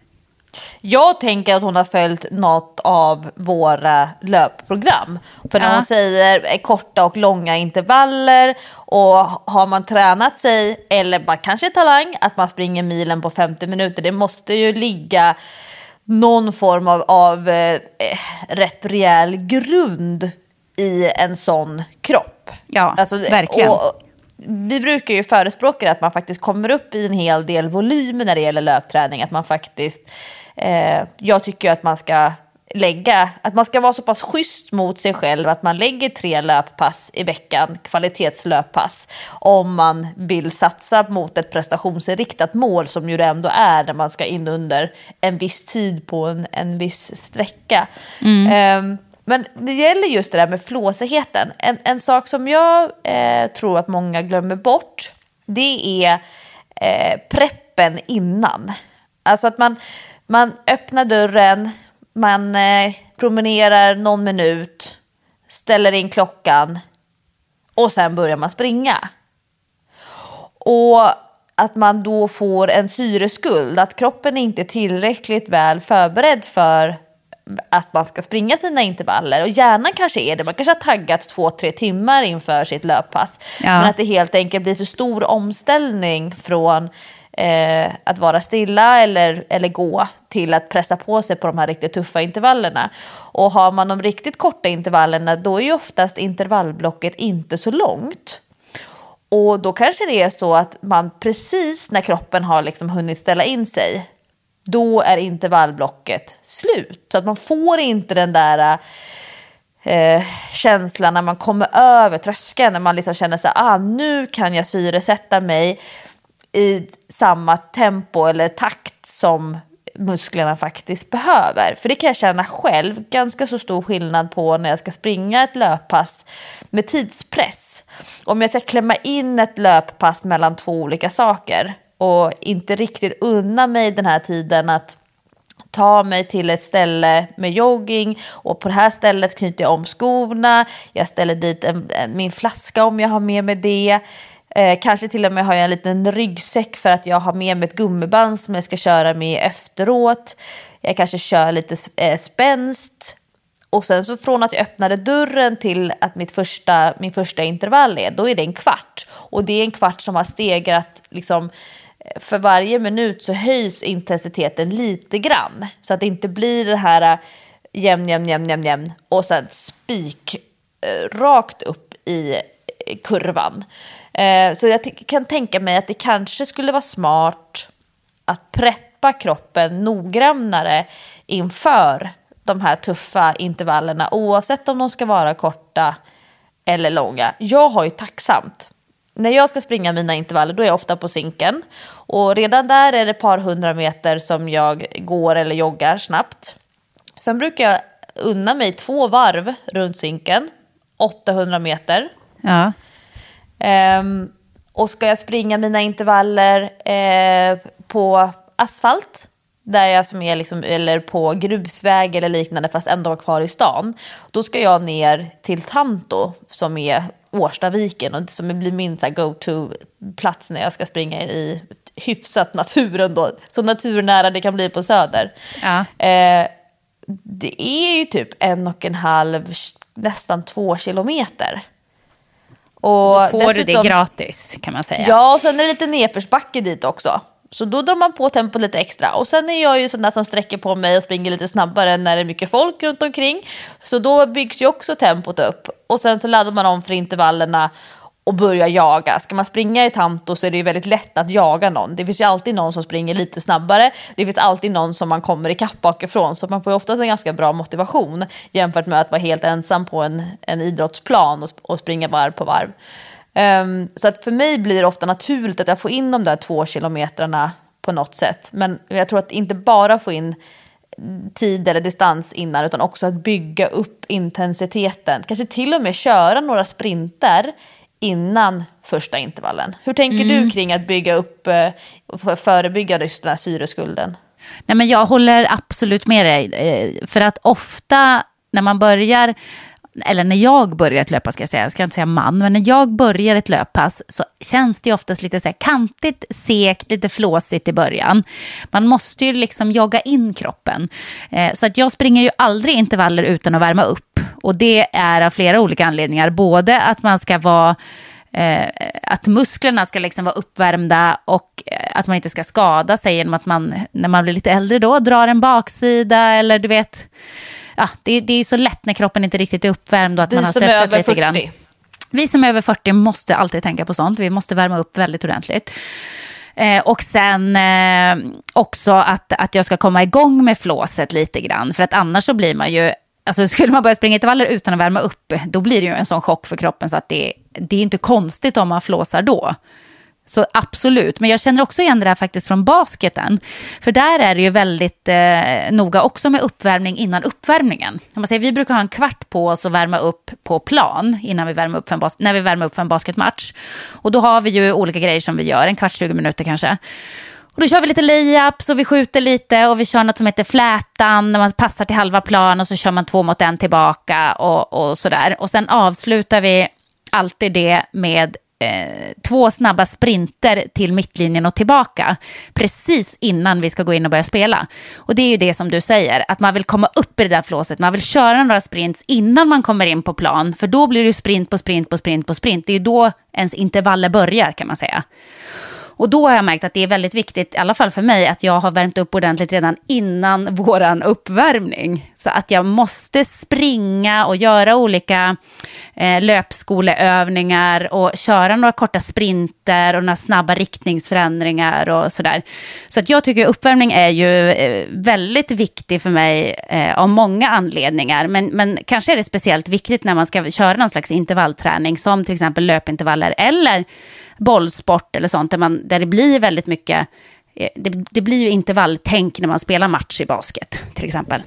Jag tänker att hon har följt något av våra löpprogram. För när Ja. hon säger korta och långa intervaller och har man tränat sig, eller bara kanske talang, att man springer milen på 50 minuter. Det måste ju ligga någon form av, av eh, rätt rejäl grund i en sån kropp. Ja, verkligen. och- vi brukar ju förespråka att man faktiskt kommer upp i en hel del volym när det gäller löpträning. Att man faktiskt, eh, jag tycker att man ska lägga, att man ska vara så pass schysst mot sig själv att man lägger tre löppass i veckan, kvalitetslöppass, om man vill satsa mot ett prestationsinriktat mål som ju det ändå är när man ska in under en viss tid på en, en viss sträcka. Ehm, men det gäller just det där med flåsigheten. En, en sak som jag eh, tror att många glömmer bort, det är eh, preppen innan. Alltså att man, man öppnar dörren, man eh, promenerar någon minut, ställer in klockan och sen börjar man springa. Och att man då får en syreskuld, att kroppen inte är tillräckligt väl förberedd för att man ska springa sina intervaller. Och hjärnan kanske är det, man kanske har taggat två, tre timmar inför sitt löppass. Ja. Men att det helt enkelt blir för stor omställning från eh, att vara stilla eller, eller gå till att pressa på sig på de här riktigt tuffa intervallerna. Och har man de riktigt korta intervallerna då är ju oftast intervallblocket inte så långt. Och då kanske det är så att man precis när kroppen har liksom hunnit ställa in sig, då är intervallblocket slut. Så att man får inte den där eh, känslan när man kommer över tröskeln, när man liksom känner att ah, nu kan jag syresätta mig i samma tempo eller takt som musklerna faktiskt behöver. För det kan jag känna själv, ganska så stor skillnad på när jag ska springa ett löppass med tidspress. Om jag ska klämma in ett löppass mellan två olika saker och inte riktigt unna mig den här tiden att ta mig till ett ställe med jogging och på det här stället knyter jag om skorna, jag ställer dit en, en, min flaska om jag har med mig det. Eh, kanske till och med har jag en liten ryggsäck för att jag har med mig ett gummiband som jag ska köra med efteråt. Jag kanske kör lite eh, spänst. Och sen så från att jag öppnade dörren till att mitt första, min första intervall är, då är det en kvart. Och det är en kvart som har stegrat, liksom, eh, för varje minut så höjs intensiteten lite grann. Så att det inte blir det här jämn, jämn, jämn, jämn, jämn och sen spik rakt upp i kurvan. Så jag kan tänka mig att det kanske skulle vara smart att preppa kroppen noggrannare inför de här tuffa intervallerna oavsett om de ska vara korta eller långa. Jag har ju tacksamt. När jag ska springa mina intervaller då är jag ofta på sinken och redan där är det ett par hundra meter som jag går eller joggar snabbt. Sen brukar jag unna mig två varv runt sinken, 800 meter. Ja. Um, och ska jag springa mina intervaller eh, på asfalt, där jag som är liksom, eller på grusväg eller liknande fast ändå kvar i stan, då ska jag ner till Tanto som är Årstaviken och som blir min go-to-plats när jag ska springa i hyfsat naturen då, så naturnära det kan bli på Söder. Ja. Eh, det är ju typ en och en halv, nästan två kilometer. Och Då får dessutom, du det gratis kan man säga. Ja, och sen är det lite nedförsbacke dit också. Så då drar man på tempot lite extra. Och sen är jag ju sån där som sträcker på mig och springer lite snabbare när det är mycket folk runt omkring. Så då byggs ju också tempot upp. Och sen så laddar man om för intervallerna och börjar jaga. Ska man springa i Tanto så är det ju väldigt lätt att jaga någon. Det finns ju alltid någon som springer lite snabbare. Det finns alltid någon som man kommer ikapp bakifrån. Så man får ju oftast en ganska bra motivation jämfört med att vara helt ensam på en, en idrottsplan och, och springa varv på varv. Um, så att för mig blir det ofta naturligt att jag får in de där två kilometrarna på något sätt. Men jag tror att inte bara få in tid eller distans innan utan också att bygga upp intensiteten. Kanske till och med köra några sprinter innan första intervallen. Hur tänker mm. du kring att bygga upp, eh, förebygga just den här syreskulden? Nej, men jag håller absolut med dig. Eh, för att ofta när man börjar eller när jag börjar ett löppass ska jag säga, jag ska inte säga man, men när jag börjar ett löppass så känns det oftast lite så här kantigt, sekt, lite flåsigt i början. Man måste ju liksom jogga in kroppen. Eh, så att jag springer ju aldrig intervaller utan att värma upp. Och det är av flera olika anledningar. Både att man ska vara eh, att musklerna ska liksom vara uppvärmda och eh, att man inte ska skada sig genom att man, när man blir lite äldre då, drar en baksida eller du vet, ja, det, det är så lätt när kroppen inte riktigt är uppvärmd och att Vi man har stretchat lite 40. grann. Vi som är över 40 måste alltid tänka på sånt. Vi måste värma upp väldigt ordentligt. Eh, och sen eh, också att, att jag ska komma igång med flåset lite grann. För att annars så blir man ju Alltså skulle man börja springa intervaller utan att värma upp, då blir det ju en sån chock för kroppen så att det, det är inte konstigt om man flåsar då. Så absolut, men jag känner också igen det där faktiskt från basketen. För där är det ju väldigt eh, noga också med uppvärmning innan uppvärmningen. man säger, vi brukar ha en kvart på oss att värma upp på plan innan vi värmer upp för en bas- när vi värmer upp för en basketmatch. Och då har vi ju olika grejer som vi gör, en kvart, 20 minuter kanske. Och då kör vi lite layups och vi skjuter lite och vi kör något som heter flätan när man passar till halva plan och så kör man två mot en tillbaka och, och sådär. Och sen avslutar vi alltid det med eh, två snabba sprinter till mittlinjen och tillbaka. Precis innan vi ska gå in och börja spela. Och det är ju det som du säger, att man vill komma upp i det där flåset. Man vill köra några sprints innan man kommer in på plan. För då blir det ju sprint på sprint på sprint på sprint. Det är ju då ens intervaller börjar kan man säga. Och då har jag märkt att det är väldigt viktigt, i alla fall för mig, att jag har värmt upp ordentligt redan innan [laughs] våran uppvärmning. Så att jag måste springa och göra olika eh, löpskoleövningar och köra några korta sprinter och några snabba riktningsförändringar och sådär. Så att jag tycker uppvärmning är ju eh, väldigt viktig för mig eh, av många anledningar. Men, men kanske är det speciellt viktigt när man ska köra någon slags intervallträning som till exempel löpintervaller eller bollsport eller sånt där, man, där det blir väldigt mycket, eh, det, det blir ju intervalltänk när man spelar match i basket till exempel.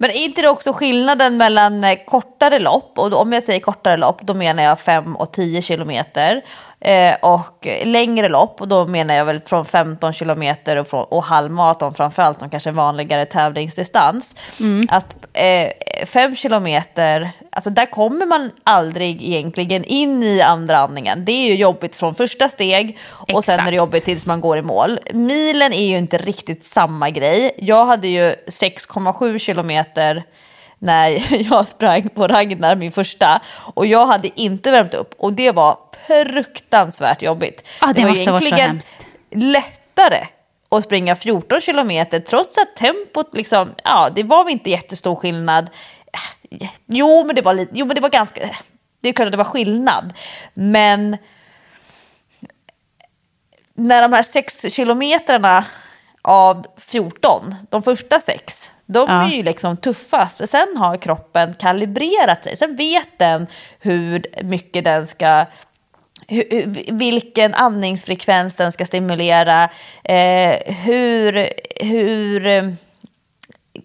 Men är inte det också skillnaden mellan eh, kortare lopp, och om jag säger kortare lopp då menar jag 5 och 10 kilometer. Eh, och längre lopp, och då menar jag väl från 15 kilometer och, från, och halvmaraton framförallt som kanske vanligare tävlingsdistans. Mm. Att eh, fem kilometer, alltså där kommer man aldrig egentligen in i andra andningen. Det är ju jobbigt från första steg och sen är Exakt. det jobbigt tills man går i mål. Milen är ju inte riktigt samma grej. Jag hade ju 6,7 kilometer när [laughs] jag sprang på Ragnar, min första. Och jag hade inte värmt upp och det var fruktansvärt jobbigt. Ja, det var måste vara så egentligen hemskt. lättare att springa 14 kilometer trots att tempot liksom, ja det var inte jättestor skillnad. Jo men det var lite, jo men det var ganska, det är klart att det var skillnad. Men när de här 6 kilometrarna av 14, de första sex, de Ja. är ju liksom tuffast. Sen har kroppen kalibrerat sig. Sen vet den hur mycket den ska hu- vilken andningsfrekvens den ska stimulera, eh, hur, hur eh,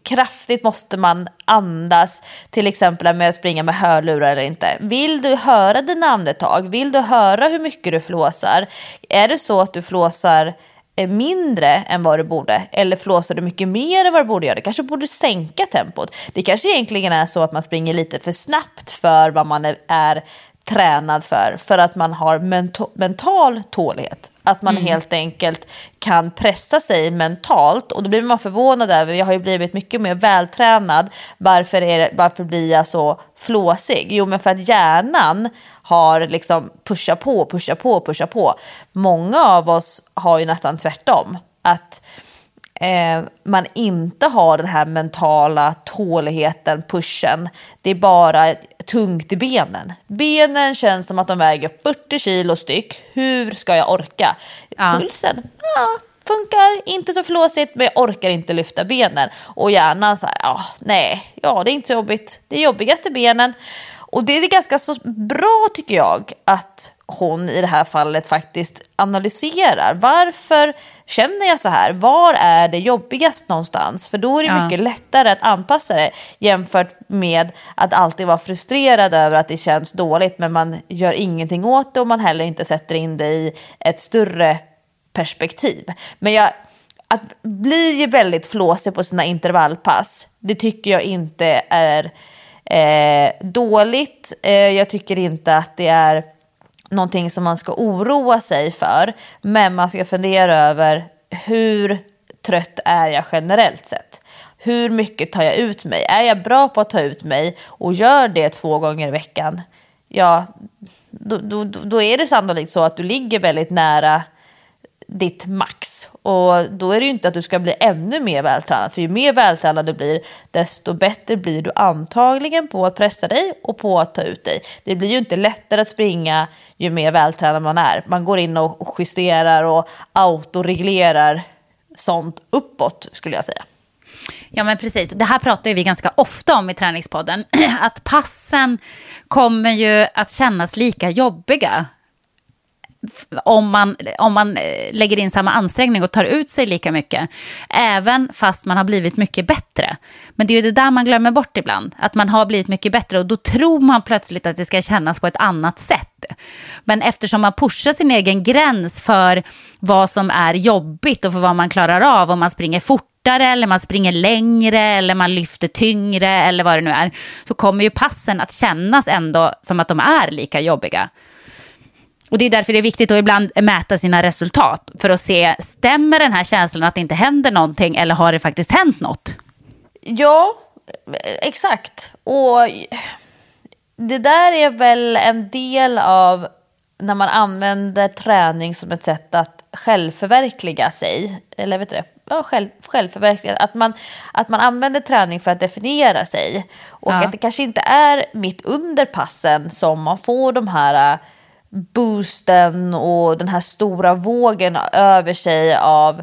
kraftigt måste man andas, till exempel med att springa med hörlurar eller inte. Vill du höra dina andetag? Vill du höra hur mycket du flåsar? Är det så att du flåsar mindre än vad du borde eller flåsar du mycket mer än vad du borde göra? Du kanske borde sänka tempot. Det kanske egentligen är så att man springer lite för snabbt för vad man är, är tränad för, för att man har mento- mental tålighet. Att man helt enkelt kan pressa sig mentalt och då blir man förvånad över, jag har ju blivit mycket mer vältränad, varför, är det, varför blir jag så flåsig? Jo men för att hjärnan har liksom pushat på, pushat på, pushat på. Många av oss har ju nästan tvärtom. Att eh, man inte har den här mentala tåligheten, pushen. Det är bara tungt i benen. Benen känns som att de väger 40 kilo styck. Hur ska jag orka? Ja. Pulsen, ja, funkar. Inte så flåsigt, men jag orkar inte lyfta benen. Och hjärnan så här, ja, nej, ja, det är inte så jobbigt. Det är jobbigast i benen. Och det är ganska så bra tycker jag att hon i det här fallet faktiskt analyserar. Varför känner jag så här? Var är det jobbigast någonstans? För då är det Ja. mycket lättare att anpassa det jämfört med att alltid vara frustrerad över att det känns dåligt men man gör ingenting åt det och man heller inte sätter in det i ett större perspektiv. Men jag, att bli väldigt flåsig på sina intervallpass, det tycker jag inte är eh, dåligt. Eh, jag tycker inte att det är någonting som man ska oroa sig för. Men man ska fundera över hur trött är jag generellt sett? Hur mycket tar jag ut mig? Är jag bra på att ta ut mig och gör det två gånger i veckan? Ja, då, då, då är det sannolikt så att du ligger väldigt nära ditt max. Och då är det ju inte att du ska bli ännu mer vältränad. För ju mer vältränad du blir, desto bättre blir du antagligen på att pressa dig och på att ta ut dig. Det blir ju inte lättare att springa ju mer vältränad man är. Man går in och justerar och autoreglerar sånt uppåt skulle jag säga. Ja, men precis. Det här pratar ju vi ganska ofta om i träningspodden. [clears throat] Att passen kommer ju att kännas lika jobbiga om man, om man eh, lägger in samma ansträngning och tar ut sig lika mycket. Även fast man har blivit mycket bättre. Men det är ju det där man glömmer bort ibland. Att man har blivit mycket bättre och då tror man plötsligt att det ska kännas på ett annat sätt. Men eftersom man pushar sin egen gräns för vad som är jobbigt och för vad man klarar av. Om man springer fortare eller man springer längre eller man lyfter tyngre eller vad det nu är. Så kommer ju passen att kännas ändå som att de är lika jobbiga. Och det är därför det är viktigt att ibland mäta sina resultat för att se, stämmer den här känslan att det inte händer någonting eller har det faktiskt hänt något? Ja, exakt. Och det där är väl en del av när man använder träning som ett sätt att självförverkliga sig. Eller vet du det? Ja, själv, självförverkliga. Att man, att man använder träning för att definiera sig. Och Ja. att det kanske inte är mitt under passen som man får de här boosten och den här stora vågen över sig av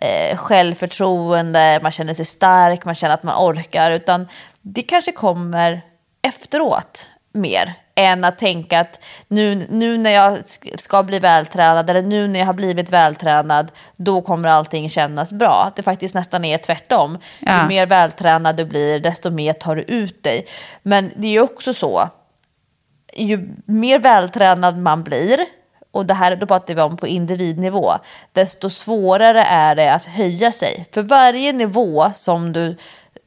eh, självförtroende, man känner sig stark, man känner att man orkar. Utan det kanske kommer efteråt mer än att tänka att nu, nu när jag ska bli vältränad eller nu när jag har blivit vältränad då kommer allting kännas bra. Att det faktiskt nästan är tvärtom. Ja. Ju mer vältränad du blir desto mer tar du ut dig. Men det är ju också så ju mer vältränad man blir, och det här då pratar vi om på individnivå, desto svårare är det att höja sig. För varje nivå som du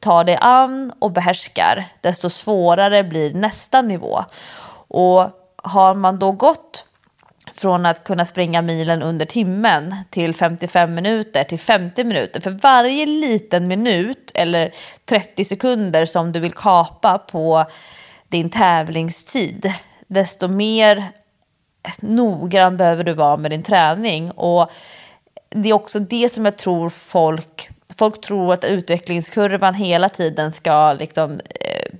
tar dig an och behärskar, desto svårare blir nästa nivå. Och har man då gått från att kunna springa milen under timmen till 55 minuter till 50 minuter. För varje liten minut eller 30 sekunder som du vill kapa på din tävlingstid, desto mer noggrann behöver du vara med din träning. Och det är också det som jag tror folk, folk tror att utvecklingskurvan hela tiden ska liksom, eh,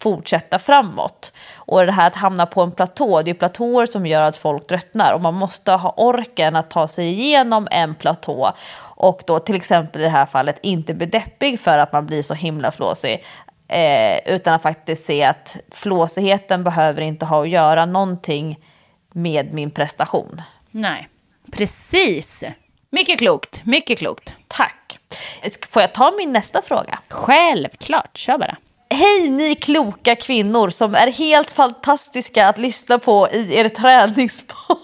fortsätta framåt. Och det här att hamna på en platå, det är platåer som gör att folk tröttnar och man måste ha orken att ta sig igenom en platå och då till exempel i det här fallet inte bli deppig för att man blir så himla flåsig. Eh, utan att faktiskt se att flåsigheten behöver inte ha att göra någonting med min prestation. Nej, precis. Mycket klokt, mycket klokt. Tack. Får jag ta min nästa fråga? Självklart, kör bara. Hej ni kloka kvinnor som är helt fantastiska att lyssna på i er träningspodd.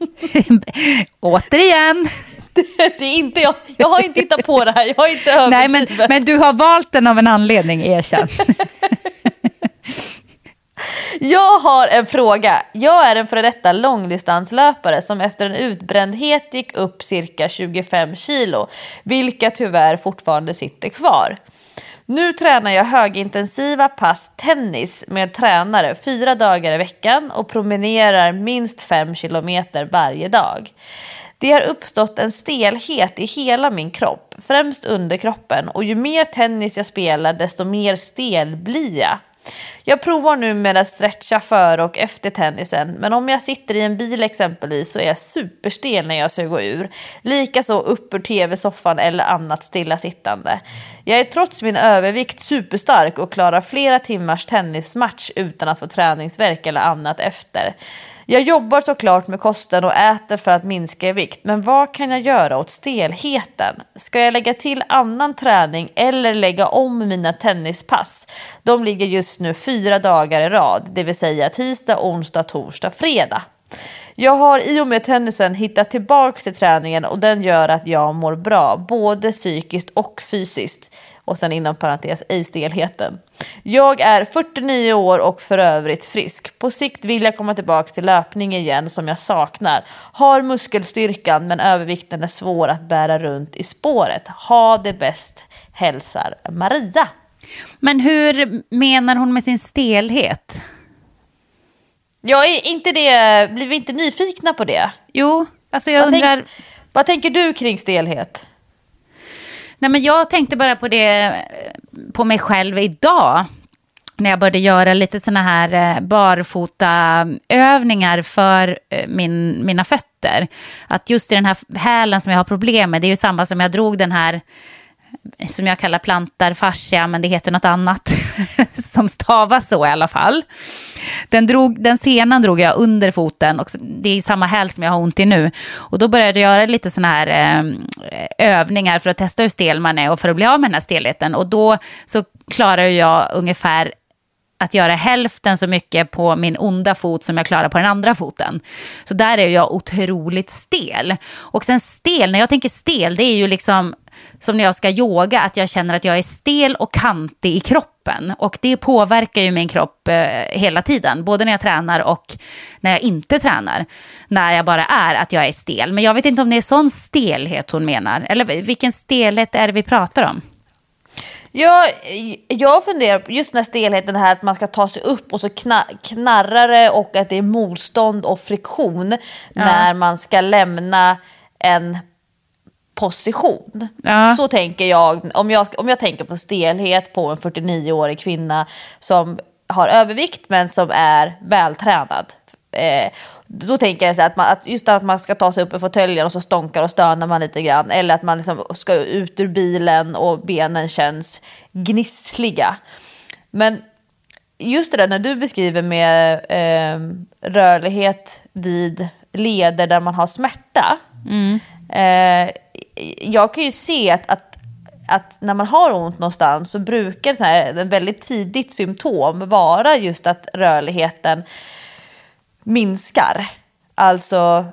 [laughs] Återigen. Det, [laughs] det, är inte jag. Jag har inte hittat på det här. Jag har inte Nej, men, men du har valt den av en anledning, erkänn. [laughs] Jag har en fråga. Jag är en före detta långdistanslöpare som efter en utbrändhet gick upp cirka 25 kilo, vilka tyvärr fortfarande sitter kvar. Nu tränar jag högintensiva pass tennis med tränare fyra dagar i veckan och promenerar minst fem kilometer varje dag. Det har uppstått en stelhet i hela min kropp, främst underkroppen och ju mer tennis jag spelar desto mer stel blir jag. Jag provar nu med att stretcha före och efter tennisen, men om jag sitter i en bil exempelvis så är jag superstel när jag ska gå ur. Likaså upp ur tv-soffan eller annat stillasittande. Jag är trots min övervikt superstark och klarar flera timmars tennismatch utan att få träningsverk eller annat efter. Jag jobbar såklart med kosten och äter för att minska i vikt, men vad kan jag göra åt stelheten? Ska jag lägga till annan träning eller lägga om mina tennispass? De ligger just nu fyra dagar i rad, det vill säga tisdag, onsdag, torsdag, fredag. Jag har i och med tennisen hittat tillbaks till träningen och den gör att jag mår bra, både psykiskt och fysiskt. Och sen inom parentes, i stelheten. Jag är 49 år och för övrigt frisk. På sikt vill jag komma tillbaka till löpning igen som jag saknar. Har muskelstyrkan men övervikten är svår att bära runt i spåret. Ha det bäst, hälsar Maria. Men hur menar hon med sin stelhet? Ja, är inte det, blir vi inte nyfikna på det? Jo, alltså jag vad undrar... Tänk, vad tänker du kring stelhet? Nej, men jag tänkte bara på det eh, på mig själv idag. När jag började göra lite sådana här eh, barfota barfotaövningar för eh, min, mina fötter. Att just i den här hälen som jag har problem med, det är ju samma som jag drog den här som jag kallar plantar fascia, men det heter något annat [laughs] som stavas så i alla fall. Den, drog, den senan drog jag under foten och det är samma häl som jag har ont i nu. Och då började jag göra lite sådana här eh, övningar för att testa hur stel man är och för att bli av med den här stelheten. Och då så klarar jag ungefär att göra hälften så mycket på min onda fot som jag klarar på den andra foten. Så där är jag otroligt stel. Och sen stel, när jag tänker stel, det är ju liksom som när jag ska yoga, att jag känner att jag är stel och kantig i kroppen. Och det påverkar ju min kropp eh, hela tiden, både när jag tränar och när jag inte tränar. När jag bara är att jag är stel. Men jag vet inte om det är sån stelhet hon menar. Eller vilken stelhet är det vi pratar om? Jag, jag funderar på just den här stelheten här att man ska ta sig upp och så knarrar det och att det är motstånd och friktion ja. när man ska lämna en position. Ja. Så tänker jag om, jag, om jag tänker på stelhet på en 49-årig kvinna som har övervikt men som är vältränad. Eh, då tänker jag så att, man, att just att man ska ta sig upp i fåtöljen och så stånkar och stönar man lite grann. Eller att man liksom ska ut ur bilen och benen känns gnissliga. Men just det där när du beskriver med eh, rörlighet vid leder där man har smärta. Mm. Eh, jag kan ju se att, att, att, när man har ont någonstans så brukar så här, en väldigt tidigt symptom vara just att rörligheten minskar. Alltså,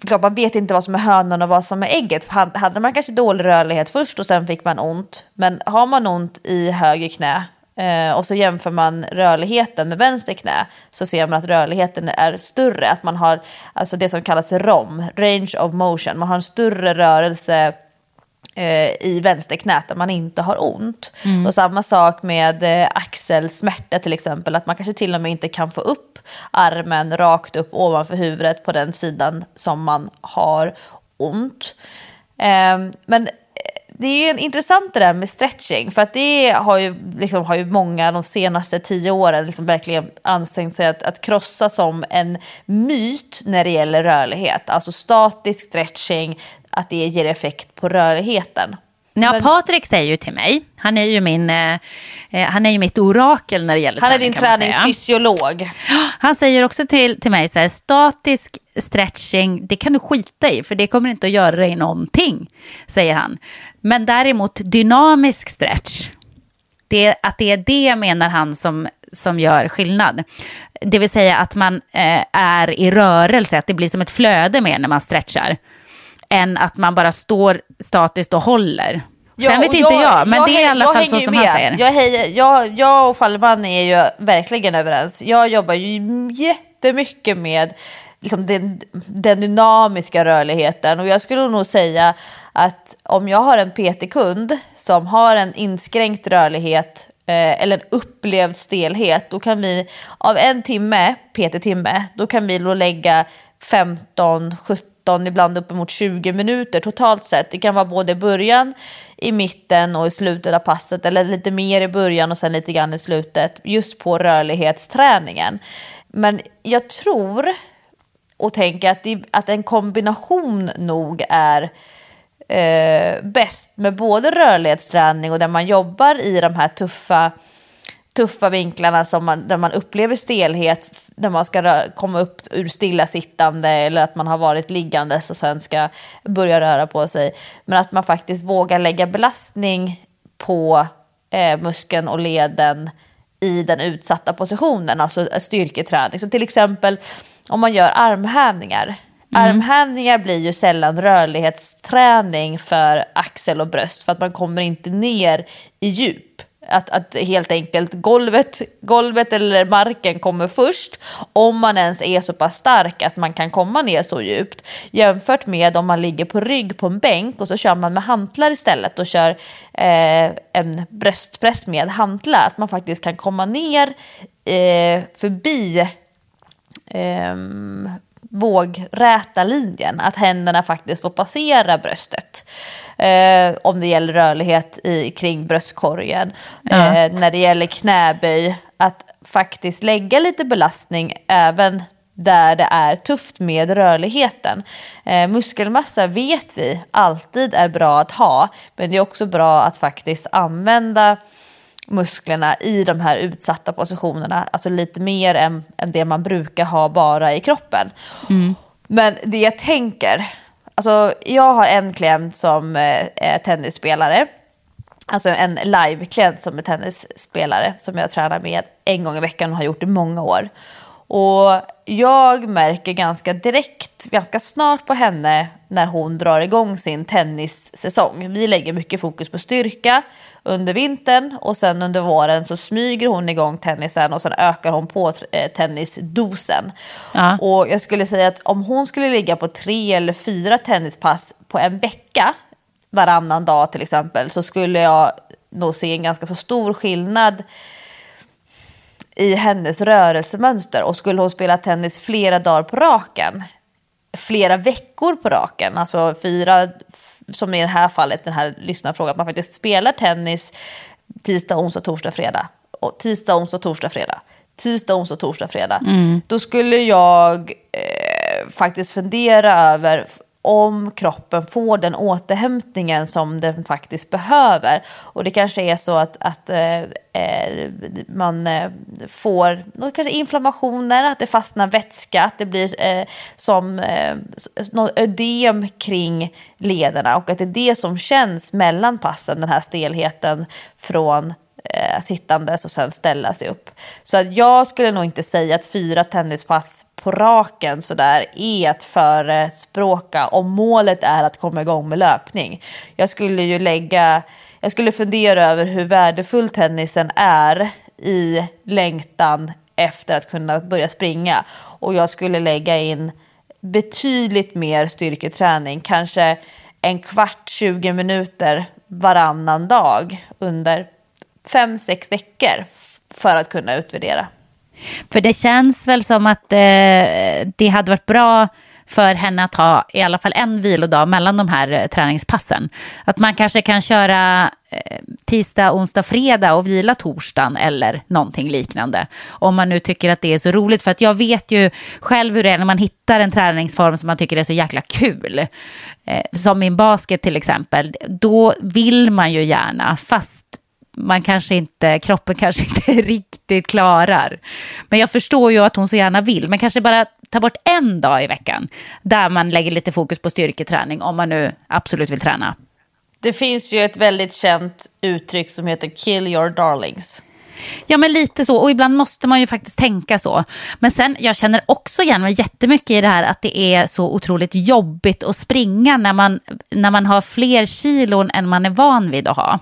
klart, man vet inte vad som är hönan och vad som är ägget. Hade man kanske dålig rörlighet först och sen fick man ont. Men har man ont i höger knä eh, och så jämför man rörligheten med vänster knä så ser man att rörligheten är större. Att man har alltså det som kallas för ROM, range of motion. Man har en större rörelse eh, i vänsterknät där man inte har ont. Och samma sak med eh, axelsmärta till exempel, att man kanske till och med inte kan få upp armen rakt upp ovanför huvudet på den sidan som man har ont. Eh, men det är intressant det där med stretching, för att det har ju, liksom, har ju många de senaste tio åren liksom verkligen ansträngt sig att, att krossa som en myt när det gäller rörlighet. Alltså statisk stretching, att det ger effekt på rörligheten. Ja, Men- Patrik säger ju till mig, han är ju, min, eh, eh, han är ju mitt orakel när det gäller Han är träning, din kan man säga. träningsfysiolog. [gasps] Han säger också till, till mig så här, statisk stretching, det kan du skita i, för det kommer inte att göra dig någonting, säger han. Men däremot dynamisk stretch, det, att det är det menar han som, som gör skillnad. Det vill säga att man eh, är i rörelse, att det blir som ett flöde mer när man stretchar. Än att man bara står statiskt och håller. Sen Ja, vet och inte jag, men det är i alla jag fall så som med. han säger. Jag, hejar, jag, jag och Falleman är ju verkligen överens. Jag jobbar ju jättemycket med liksom den, den dynamiska rörligheten och jag skulle nog säga att om jag har en PT-kund som har en inskränkt rörlighet eh, eller en upplevd stelhet, då kan vi av en timme, PT-timme, då kan vi då lägga 15, 17, ibland uppemot 20 minuter totalt sett. Det kan vara både i början, i mitten och i slutet av passet eller lite mer i början och sen lite grann i slutet just på rörlighetsträningen. Men jag tror och tänker att, det, att en kombination nog är eh, bäst med både rörlighetsträning och där man jobbar i de här tuffa tuffa vinklarna som man, där man upplever stelhet när man ska komma upp ur stillasittande eller att man har varit liggandes och sen ska börja röra på sig. Men att man faktiskt vågar lägga belastning på eh, muskeln och leden i den utsatta positionen, alltså styrketräning. Så till exempel om man gör armhävningar. Armhävningar blir ju sällan rörlighetsträning för axel och bröst för att man kommer inte ner i djup. Att, att helt enkelt golvet, golvet eller marken kommer först om man ens är så pass stark att man kan komma ner så djupt. Jämfört med om man ligger på rygg på en bänk och så kör man med hantlar istället och kör eh, en bröstpress med hantlar. Att man faktiskt kan komma ner eh, förbi ehm, vågräta linjen, att händerna faktiskt får passera bröstet. Eh, om det gäller rörlighet i, kring bröstkorgen. Eh, när det gäller knäböj, att faktiskt lägga lite belastning även där det är tufft med rörligheten. Eh, muskelmassa vet vi alltid är bra att ha, men det är också bra att faktiskt använda musklerna i de här utsatta positionerna, alltså lite mer än, än det man brukar ha bara i kroppen. Men det jag tänker, alltså jag har en klient som eh, är tennisspelare, alltså en live-klient som är tennisspelare som jag tränar med en gång i veckan och har gjort i många år. Och jag märker ganska direkt, ganska snart på henne när hon drar igång sin tennissäsong. Vi lägger mycket fokus på styrka under vintern och sen under våren så smyger hon igång tennisen och sen ökar hon på eh, tennisdosen. Ja. Och jag skulle säga att om hon skulle ligga på tre eller fyra tennispass på en vecka varannan dag till exempel så skulle jag nog se en ganska så stor skillnad i hennes rörelsemönster och skulle hon spela tennis flera dagar på raken, flera veckor på raken, alltså fyra, som i det här fallet, den här lyssnarfrågan, att man faktiskt spelar tennis tisdag, onsdag, torsdag, fredag. Och tisdag, onsdag, torsdag, fredag. Tisdag, onsdag, torsdag, fredag. Då skulle jag eh, faktiskt fundera över om kroppen får den återhämtningen som den faktiskt behöver. Och det kanske är så att, att eh, eh man eh, får kanske inflammationer, att det fastnar vätska, att det blir eh, som eh, något ödem kring lederna och att det är det som känns mellan passen, den här stelheten från eh, sittandes och sen ställa sig upp. Så att jag skulle nog inte säga att fyra tennispass på raken sådär är att förespråka om målet är att komma igång med löpning. Jag skulle ju lägga, jag skulle fundera över hur värdefull tennisen är i längtan efter att kunna börja springa. Och jag skulle lägga in betydligt mer styrketräning, kanske en kvart, 20 minuter varannan dag under fem, sex veckor för att kunna utvärdera. För det känns väl som att eh, det hade varit bra för henne att ha i alla fall en vilodag mellan de här eh, träningspassen. Att man kanske kan köra eh, tisdag, onsdag, fredag och vila torsdagen eller någonting liknande. Om man nu tycker att det är så roligt. För att jag vet ju själv hur det är när man hittar en träningsform som man tycker är så jäkla kul. Eh, som min basket till exempel. Då vill man ju gärna, fast man kanske inte, kroppen kanske [laughs] inte riktigt klarar. Men jag förstår ju att hon så gärna vill, men kanske bara ta bort en dag i veckan där man lägger lite fokus på styrketräning om man nu absolut vill träna. Det finns ju ett väldigt känt uttryck som heter kill your darlings. Ja, men lite så. Och ibland måste man ju faktiskt tänka så. Men sen, jag känner också igen mig jättemycket i det här att det är så otroligt jobbigt att springa när man, när man har fler kilon än man är van vid att ha.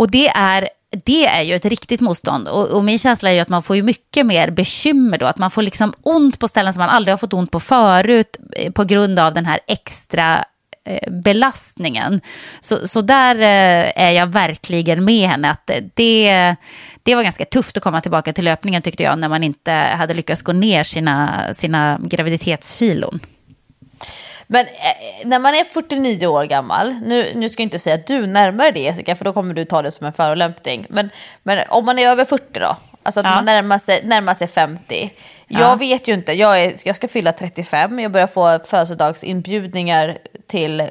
Och det är det är ju ett riktigt motstånd. Och, och, min känsla är ju att man får ju mycket mer bekymmer då. Att man får liksom ont på ställen som man aldrig har fått ont på förut eh, på grund av den här extra eh, belastningen. Så, så där eh, är jag verkligen med henne. Att eh, det, det var ganska tufft att komma tillbaka till löpningen tyckte jag när man inte hade lyckats gå ner sina, sina graviditetskilon. Men eh, när man är 49 år gammal, nu, nu ska jag inte säga att du närmar dig Jessica, för då kommer du ta det som en förolämpning. Men, men om man är över 40 då, alltså att ja. man närmar sig, närmar sig 50. Jag ja. vet ju inte, jag, är, jag ska fylla 35, jag börjar få födelsedagsinbjudningar till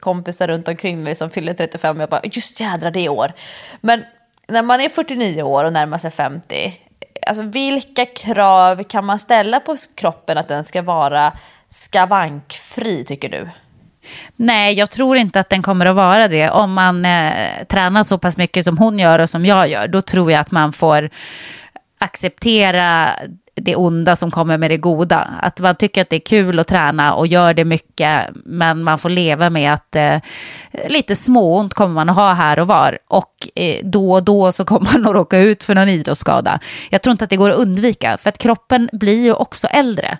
kompisar runt omkring mig som fyller 35. Jag bara, just jädra det är år. Men när man är 49 år och närmar sig 50, alltså vilka krav kan man ställa på kroppen att den ska vara skavankfri tycker du? Nej, jag tror inte att den kommer att vara det. Om man eh, tränar så pass mycket som hon gör och som jag gör, då tror jag att man får acceptera det onda som kommer med det goda. Att man tycker att det är kul att träna och gör det mycket, men man får leva med att eh, lite småont kommer man att ha här och var. Och eh, då och då så kommer man att råka ut för någon idrottsskada. Jag tror inte att det går att undvika, för att kroppen blir ju också äldre.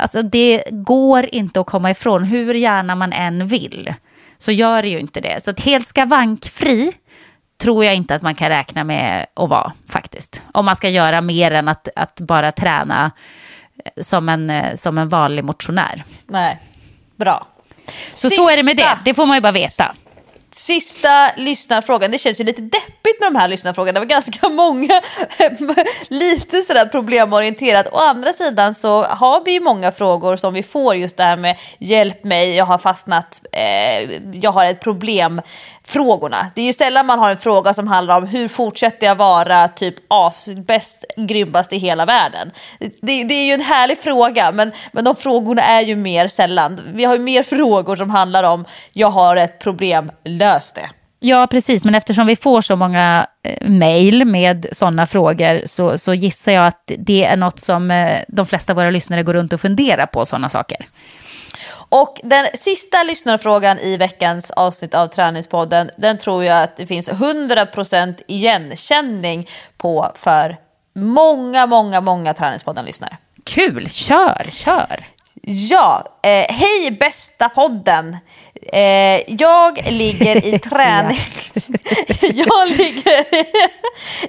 Alltså det går inte att komma ifrån, hur gärna man än vill. Så gör det ju inte det. Så att helt skavankfri tror jag inte att man kan räkna med att vara faktiskt. Om man ska göra mer än att, att bara träna eh, som en, eh, som en vanlig motionär. Nej, bra. Så Sista. så är det med det, det får man ju bara veta. Sista lyssnarfrågan. Det känns ju lite deppigt med de här lyssnarfrågorna. Det var ganska [laughs] många, lite sådär problemorienterat. Å andra sidan så har vi ju många frågor som vi får just det här med hjälp mig, jag har fastnat, eh, jag har ett problem frågorna. Det är ju sällan man har en fråga som handlar om hur fortsätter jag vara typ asbäst, grymmast i hela världen. Det, det, är ju en härlig fråga men, men de frågorna är ju mer sällan. Vi har ju mer [laughs] frågor som handlar om jag har ett problem, lös det. Ja, precis. Men eftersom vi får så många eh, mejl med sådana frågor så, så, gissar jag att det är något som eh, de flesta av våra lyssnare går runt och funderar på, sådana saker. Och den sista lyssnarfrågan i veckans avsnitt av Träningspodden, den tror jag att det finns 100% igenkänning på för många, många, många Träningspodden-lyssnare. Kul, kör, kör! Ja, eh, hej bästa podden! Eh, jag ligger i [laughs] träning. [laughs] jag ligger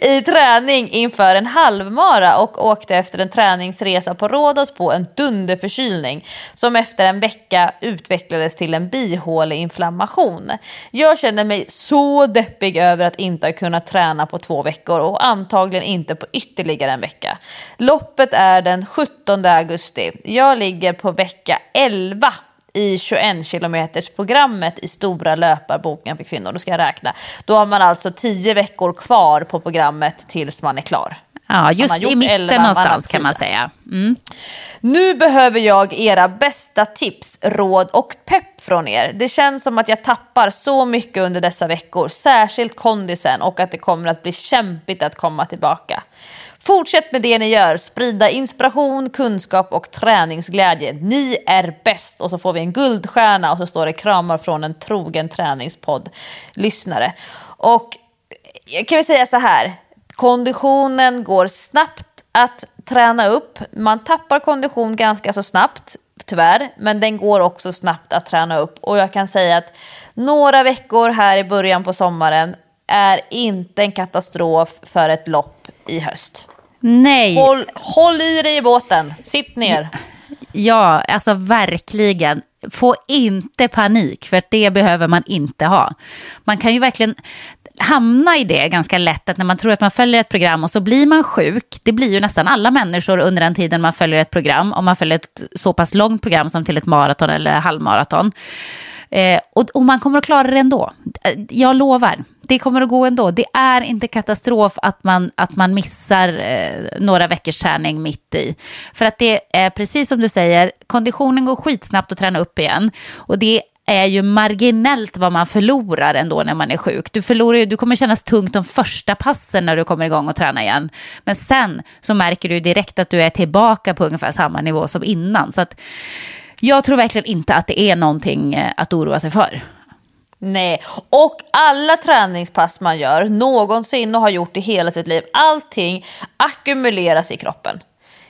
i träning inför en halvmara och åkte efter en träningsresa på Rhodos på en dunderförkylning som efter en vecka utvecklades till en bihåleinflammation. Jag känner mig så deppig över att inte ha kunnat träna på två veckor och antagligen inte på ytterligare en vecka. Loppet är den 17 augusti. Jag ligger på vecka 11 i 21 kilometers programmet i stora löparboken för kvinnor. Då ska jag räkna. Då har man alltså 10 veckor kvar på programmet tills man är klar. Ja, just i mitten någonstans kan man säga. Mm. Nu behöver jag era bästa tips, råd och pepp från er. Det känns som att jag tappar så mycket under dessa veckor, särskilt kondisen och att det kommer att bli kämpigt att komma tillbaka. Fortsätt med det ni gör, sprida inspiration, kunskap och träningsglädje. Ni är bäst! Och så får vi en guldstjärna och så står det kramar från en trogen träningspodd-lyssnare. Och jag kan väl säga så här, konditionen går snabbt att träna upp. Man tappar kondition ganska så snabbt, tyvärr, men den går också snabbt att träna upp. Och jag kan säga att några veckor här i början på sommaren är inte en katastrof för ett lopp i höst. Nej, Håll, håll i dig i båten, sitt ner. ja, alltså verkligen. Få inte panik, för att det behöver man inte ha. Man kan ju verkligen hamna i det ganska lätt, att när man tror att man följer ett program och så blir man sjuk. Det blir ju nästan alla människor under den tiden man följer ett program, om man följer ett så pass långt program som till ett maraton eller halvmaraton. Eh, och, och man kommer att klara det ändå. Jag lovar. Det kommer att gå ändå. Det är inte katastrof att man, att man missar eh, några veckors träning mitt i. För att det är precis som du säger, konditionen går skitsnabbt att träna upp igen. Och det är ju marginellt vad man förlorar ändå när man är sjuk. Du, förlorar ju, du kommer kännas tungt de första passen när du kommer igång och tränar igen. Men sen så märker du direkt att du är tillbaka på ungefär samma nivå som innan. Så att jag tror verkligen inte att det är någonting eh, att oroa sig för. Nej, och alla träningspass man gör någonsin och har gjort i hela sitt liv, allting ackumuleras i kroppen.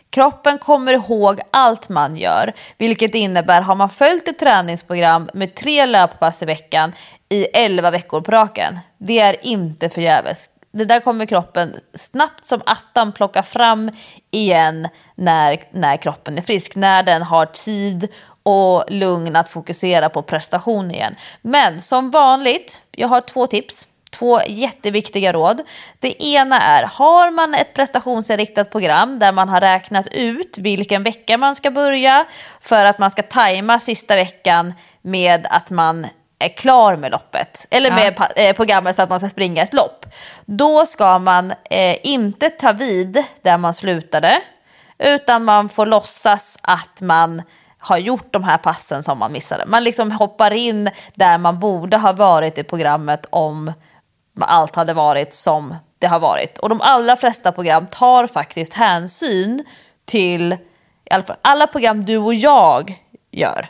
Kroppen kommer ihåg allt man gör, vilket innebär har man följt ett träningsprogram med tre löppass i veckan i 11 veckor på raken, det är inte förgäves. Det där kommer kroppen snabbt som attan plocka fram igen när, när kroppen är frisk, när den har tid och lugn att fokusera på prestation igen. Men som vanligt, jag har två tips. Två jätteviktiga råd. Det ena är, har man ett prestationsinriktat program där man har räknat ut vilken vecka man ska börja för att man ska tajma sista veckan med att man är klar med loppet, eller med pa- eh, programmet för att man ska springa ett lopp. Då ska man eh, inte ta vid där man slutade, utan man får låtsas att man har gjort de här passen som man missade. Man liksom hoppar in där man borde ha varit i programmet om allt hade varit som det har varit. Och de allra flesta program tar faktiskt hänsyn till, i alla fall alla program du och jag gör,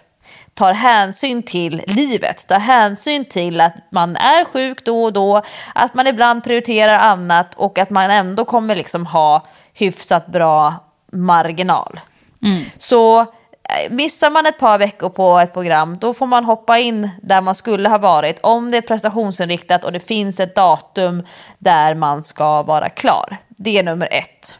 tar hänsyn till livet, tar hänsyn till att man är sjuk då och då, att man ibland prioriterar annat och att man ändå kommer liksom ha hyfsat bra marginal. Så eh, missar man ett par veckor på ett program, då får man hoppa in där man skulle ha varit. Om det är prestationsinriktat och det finns ett datum där man ska vara klar. Det är nummer ett.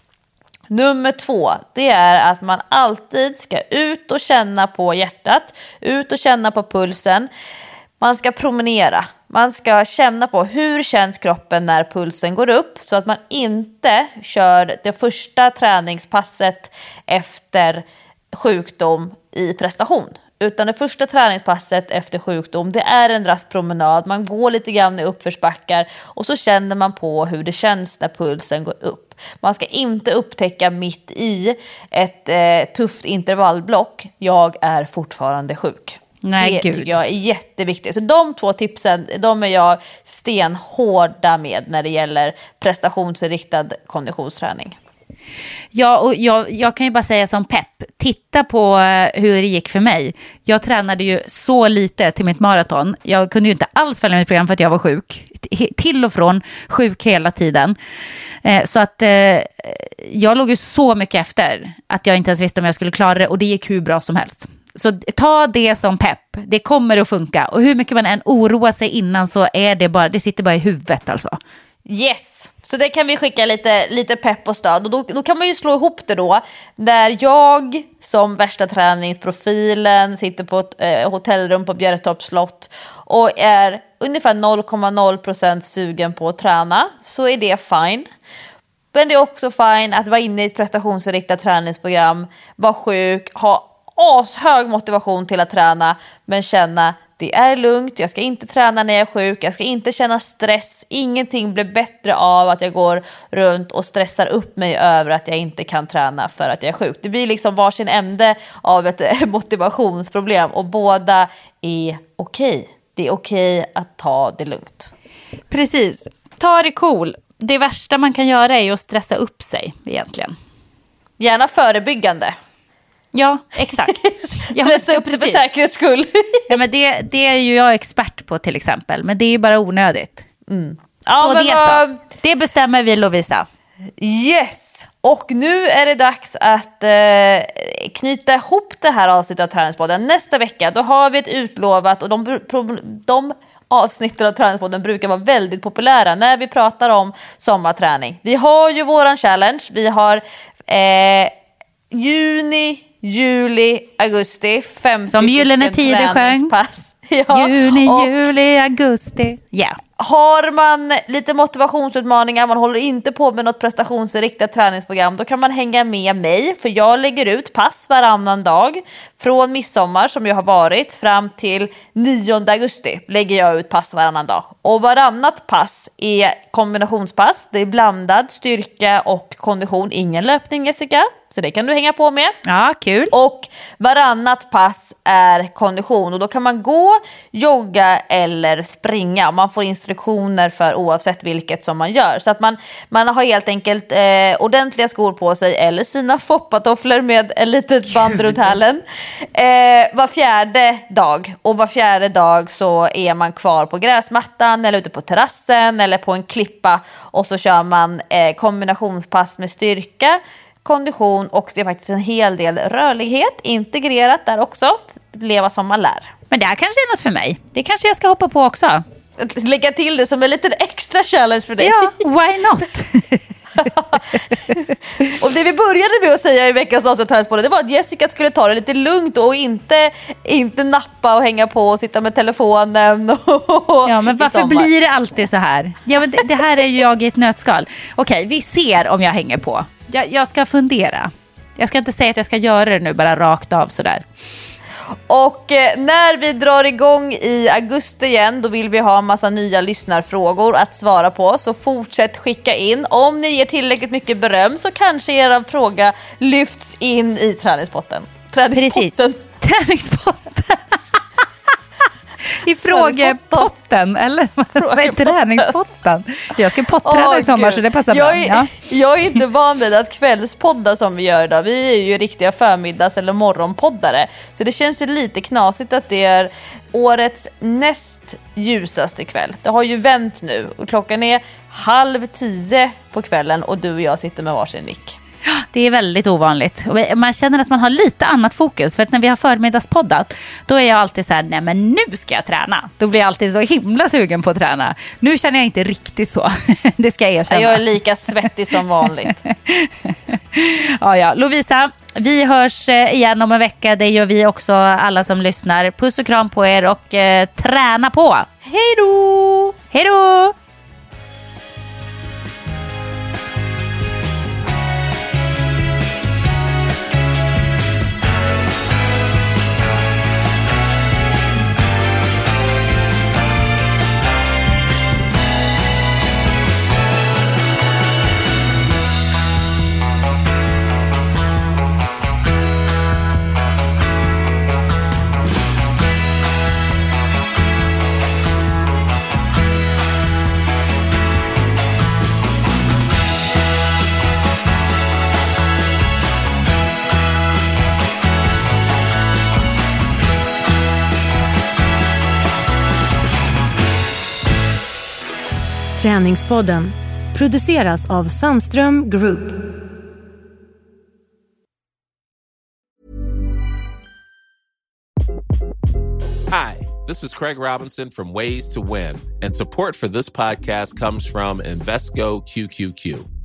Nummer två, det är att man alltid ska ut och känna på hjärtat, ut och känna på pulsen. Man ska promenera, man ska känna på hur känns kroppen när pulsen går upp så att man inte kör det första träningspasset efter sjukdom i prestation. Utan det första träningspasset efter sjukdom, det är en rask promenad. Man går lite grann i uppförsbackar och så känner man på hur det känns när pulsen går upp. Man ska inte upptäcka mitt i ett eh, tufft intervallblock, jag är fortfarande sjuk. Nej, det gud. tycker jag är jätteviktigt. Så de två tipsen, de är jag stenhårda med när det gäller prestationsinriktad konditionsträning. Ja, och jag, jag kan ju bara säga som pepp, titta på eh, hur det gick för mig. Jag tränade ju så lite till mitt maraton. Jag kunde ju inte alls följa mitt program för att jag var sjuk. Till och från sjuk hela tiden. Eh, så att eh, jag låg ju så mycket efter att jag inte ens visste om jag skulle klara det och det gick hur bra som helst. Så ta det som pepp, det kommer att funka. Och hur mycket man än oroar sig innan så är det bara, det sitter bara i huvudet alltså. Yes, så det kan vi skicka lite, lite pepp och stöd. Och då, då kan man ju slå ihop det då. Där jag som värsta träningsprofilen sitter på ett eh, hotellrum på Bjärretorps slott och är ungefär 0,0% sugen på att träna så är det fine. Men det är också fine att vara inne i ett prestationsinriktat träningsprogram, vara sjuk, ha ashög motivation till att träna men känna det är lugnt, jag ska inte träna när jag är sjuk, jag ska inte känna stress. Ingenting blir bättre av att jag går runt och stressar upp mig över att jag inte kan träna för att jag är sjuk. Det blir liksom varsin ände av ett [laughs] motivationsproblem och båda är okej. Okay. Det är okej okay att ta det lugnt. Precis. Ta det cool. Det värsta man kan göra är att stressa upp sig egentligen. Gärna förebyggande. Ja, exakt. [laughs] Ja, Stressa upp det för säkerhets skull. [laughs] ja, men det, det är ju jag expert på till exempel, men det är ju bara onödigt. Mm. Ja, så det så. Det bestämmer vi Lovisa. Yes! Och nu är det dags att eh, knyta ihop det här avsnittet av Träningspodden. Nästa vecka då har vi ett utlovat och de, de avsnitten av Träningspodden brukar vara väldigt populära när vi pratar om sommarträning. Vi har ju våran challenge, vi har eh, juni, juli, augusti, 50 Som Gyllene Tider sjöng. [laughs] Ja, Juni, och, juli, augusti. Yeah. Har man lite motivationsutmaningar, man håller inte på med något prestationsinriktat träningsprogram, då kan man hänga med mig. För jag lägger ut pass varannan dag. Från midsommar som jag har varit fram till 9 augusti lägger jag ut pass varannan dag. Och varannat pass är kombinationspass. Det är blandad styrka och kondition. Ingen löpning Jessica. Så det kan du hänga på med. Ja, kul. Och varannat pass är kondition och då kan man gå, jogga eller springa. Man får instruktioner för oavsett vilket som man gör. Så att man, man har helt enkelt eh, ordentliga skor på sig eller sina foppatofflor med ett litet band runt [laughs] hälen. Eh, var fjärde dag och var fjärde dag så är man kvar på gräsmattan eller ute på terrassen eller på en klippa och så kör man eh, kombinationspass med styrka kondition och det är faktiskt en hel del rörlighet integrerat där också. Leva som man lär. Men det här kanske är något för mig. Det kanske jag ska hoppa på också. Lägga till det som en liten extra challenge för dig. Ja, why not? [laughs] och det vi började med att säga i veckans avsnitt det var att Jessica skulle ta det lite lugnt och inte, inte nappa och hänga på och sitta med telefonen. [laughs] Och ja, men varför blir det alltid så här? Ja, men det, det här är ju jag i ett nötskal. Okej, vi ser om jag hänger på. Jag, jag ska fundera. Jag ska inte säga att jag ska göra det nu bara rakt av sådär. Och eh, när vi drar igång i augusti igen då vill vi ha en massa nya lyssnarfrågor att svara på. Så fortsätt skicka in. Om ni ger tillräckligt mycket beröm så kanske er fråga lyfts in i träningspotten. Träningspotten. Precis. Träningspotten. [laughs] I frågepotten, eller [laughs] vad är träningspotten? Jag ska potträna oh, i sommar Gud. så det passar jag bra. Är, ja. [laughs] Jag är inte van vid att kvällspodda som vi gör idag. Vi är ju riktiga förmiddags eller morgonpoddare. Så det känns ju lite knasigt att det är årets näst ljusaste kväll. Det har ju vänt nu och klockan är halv tio på kvällen och du och jag sitter med varsin mick. Det är väldigt ovanligt. Man känner att man har lite annat fokus. För att när vi har förmiddagspoddat, då är jag alltid så här, nej men nu ska jag träna. Då blir jag alltid så himla sugen på att träna. Nu känner jag inte riktigt så. [laughs] Det ska jag erkänna. Jag är lika svettig som vanligt. [laughs] ja, ja. Lovisa, vi hörs eh, igen om en vecka. Det gör vi också, alla som lyssnar. Puss och kram på er och eh, träna på. Hej då! Hej då! Träningspodden produceras av Sandström Group. Hi, this is Craig Robinson from Ways to Win, and support for this podcast comes from Invesco QQQ.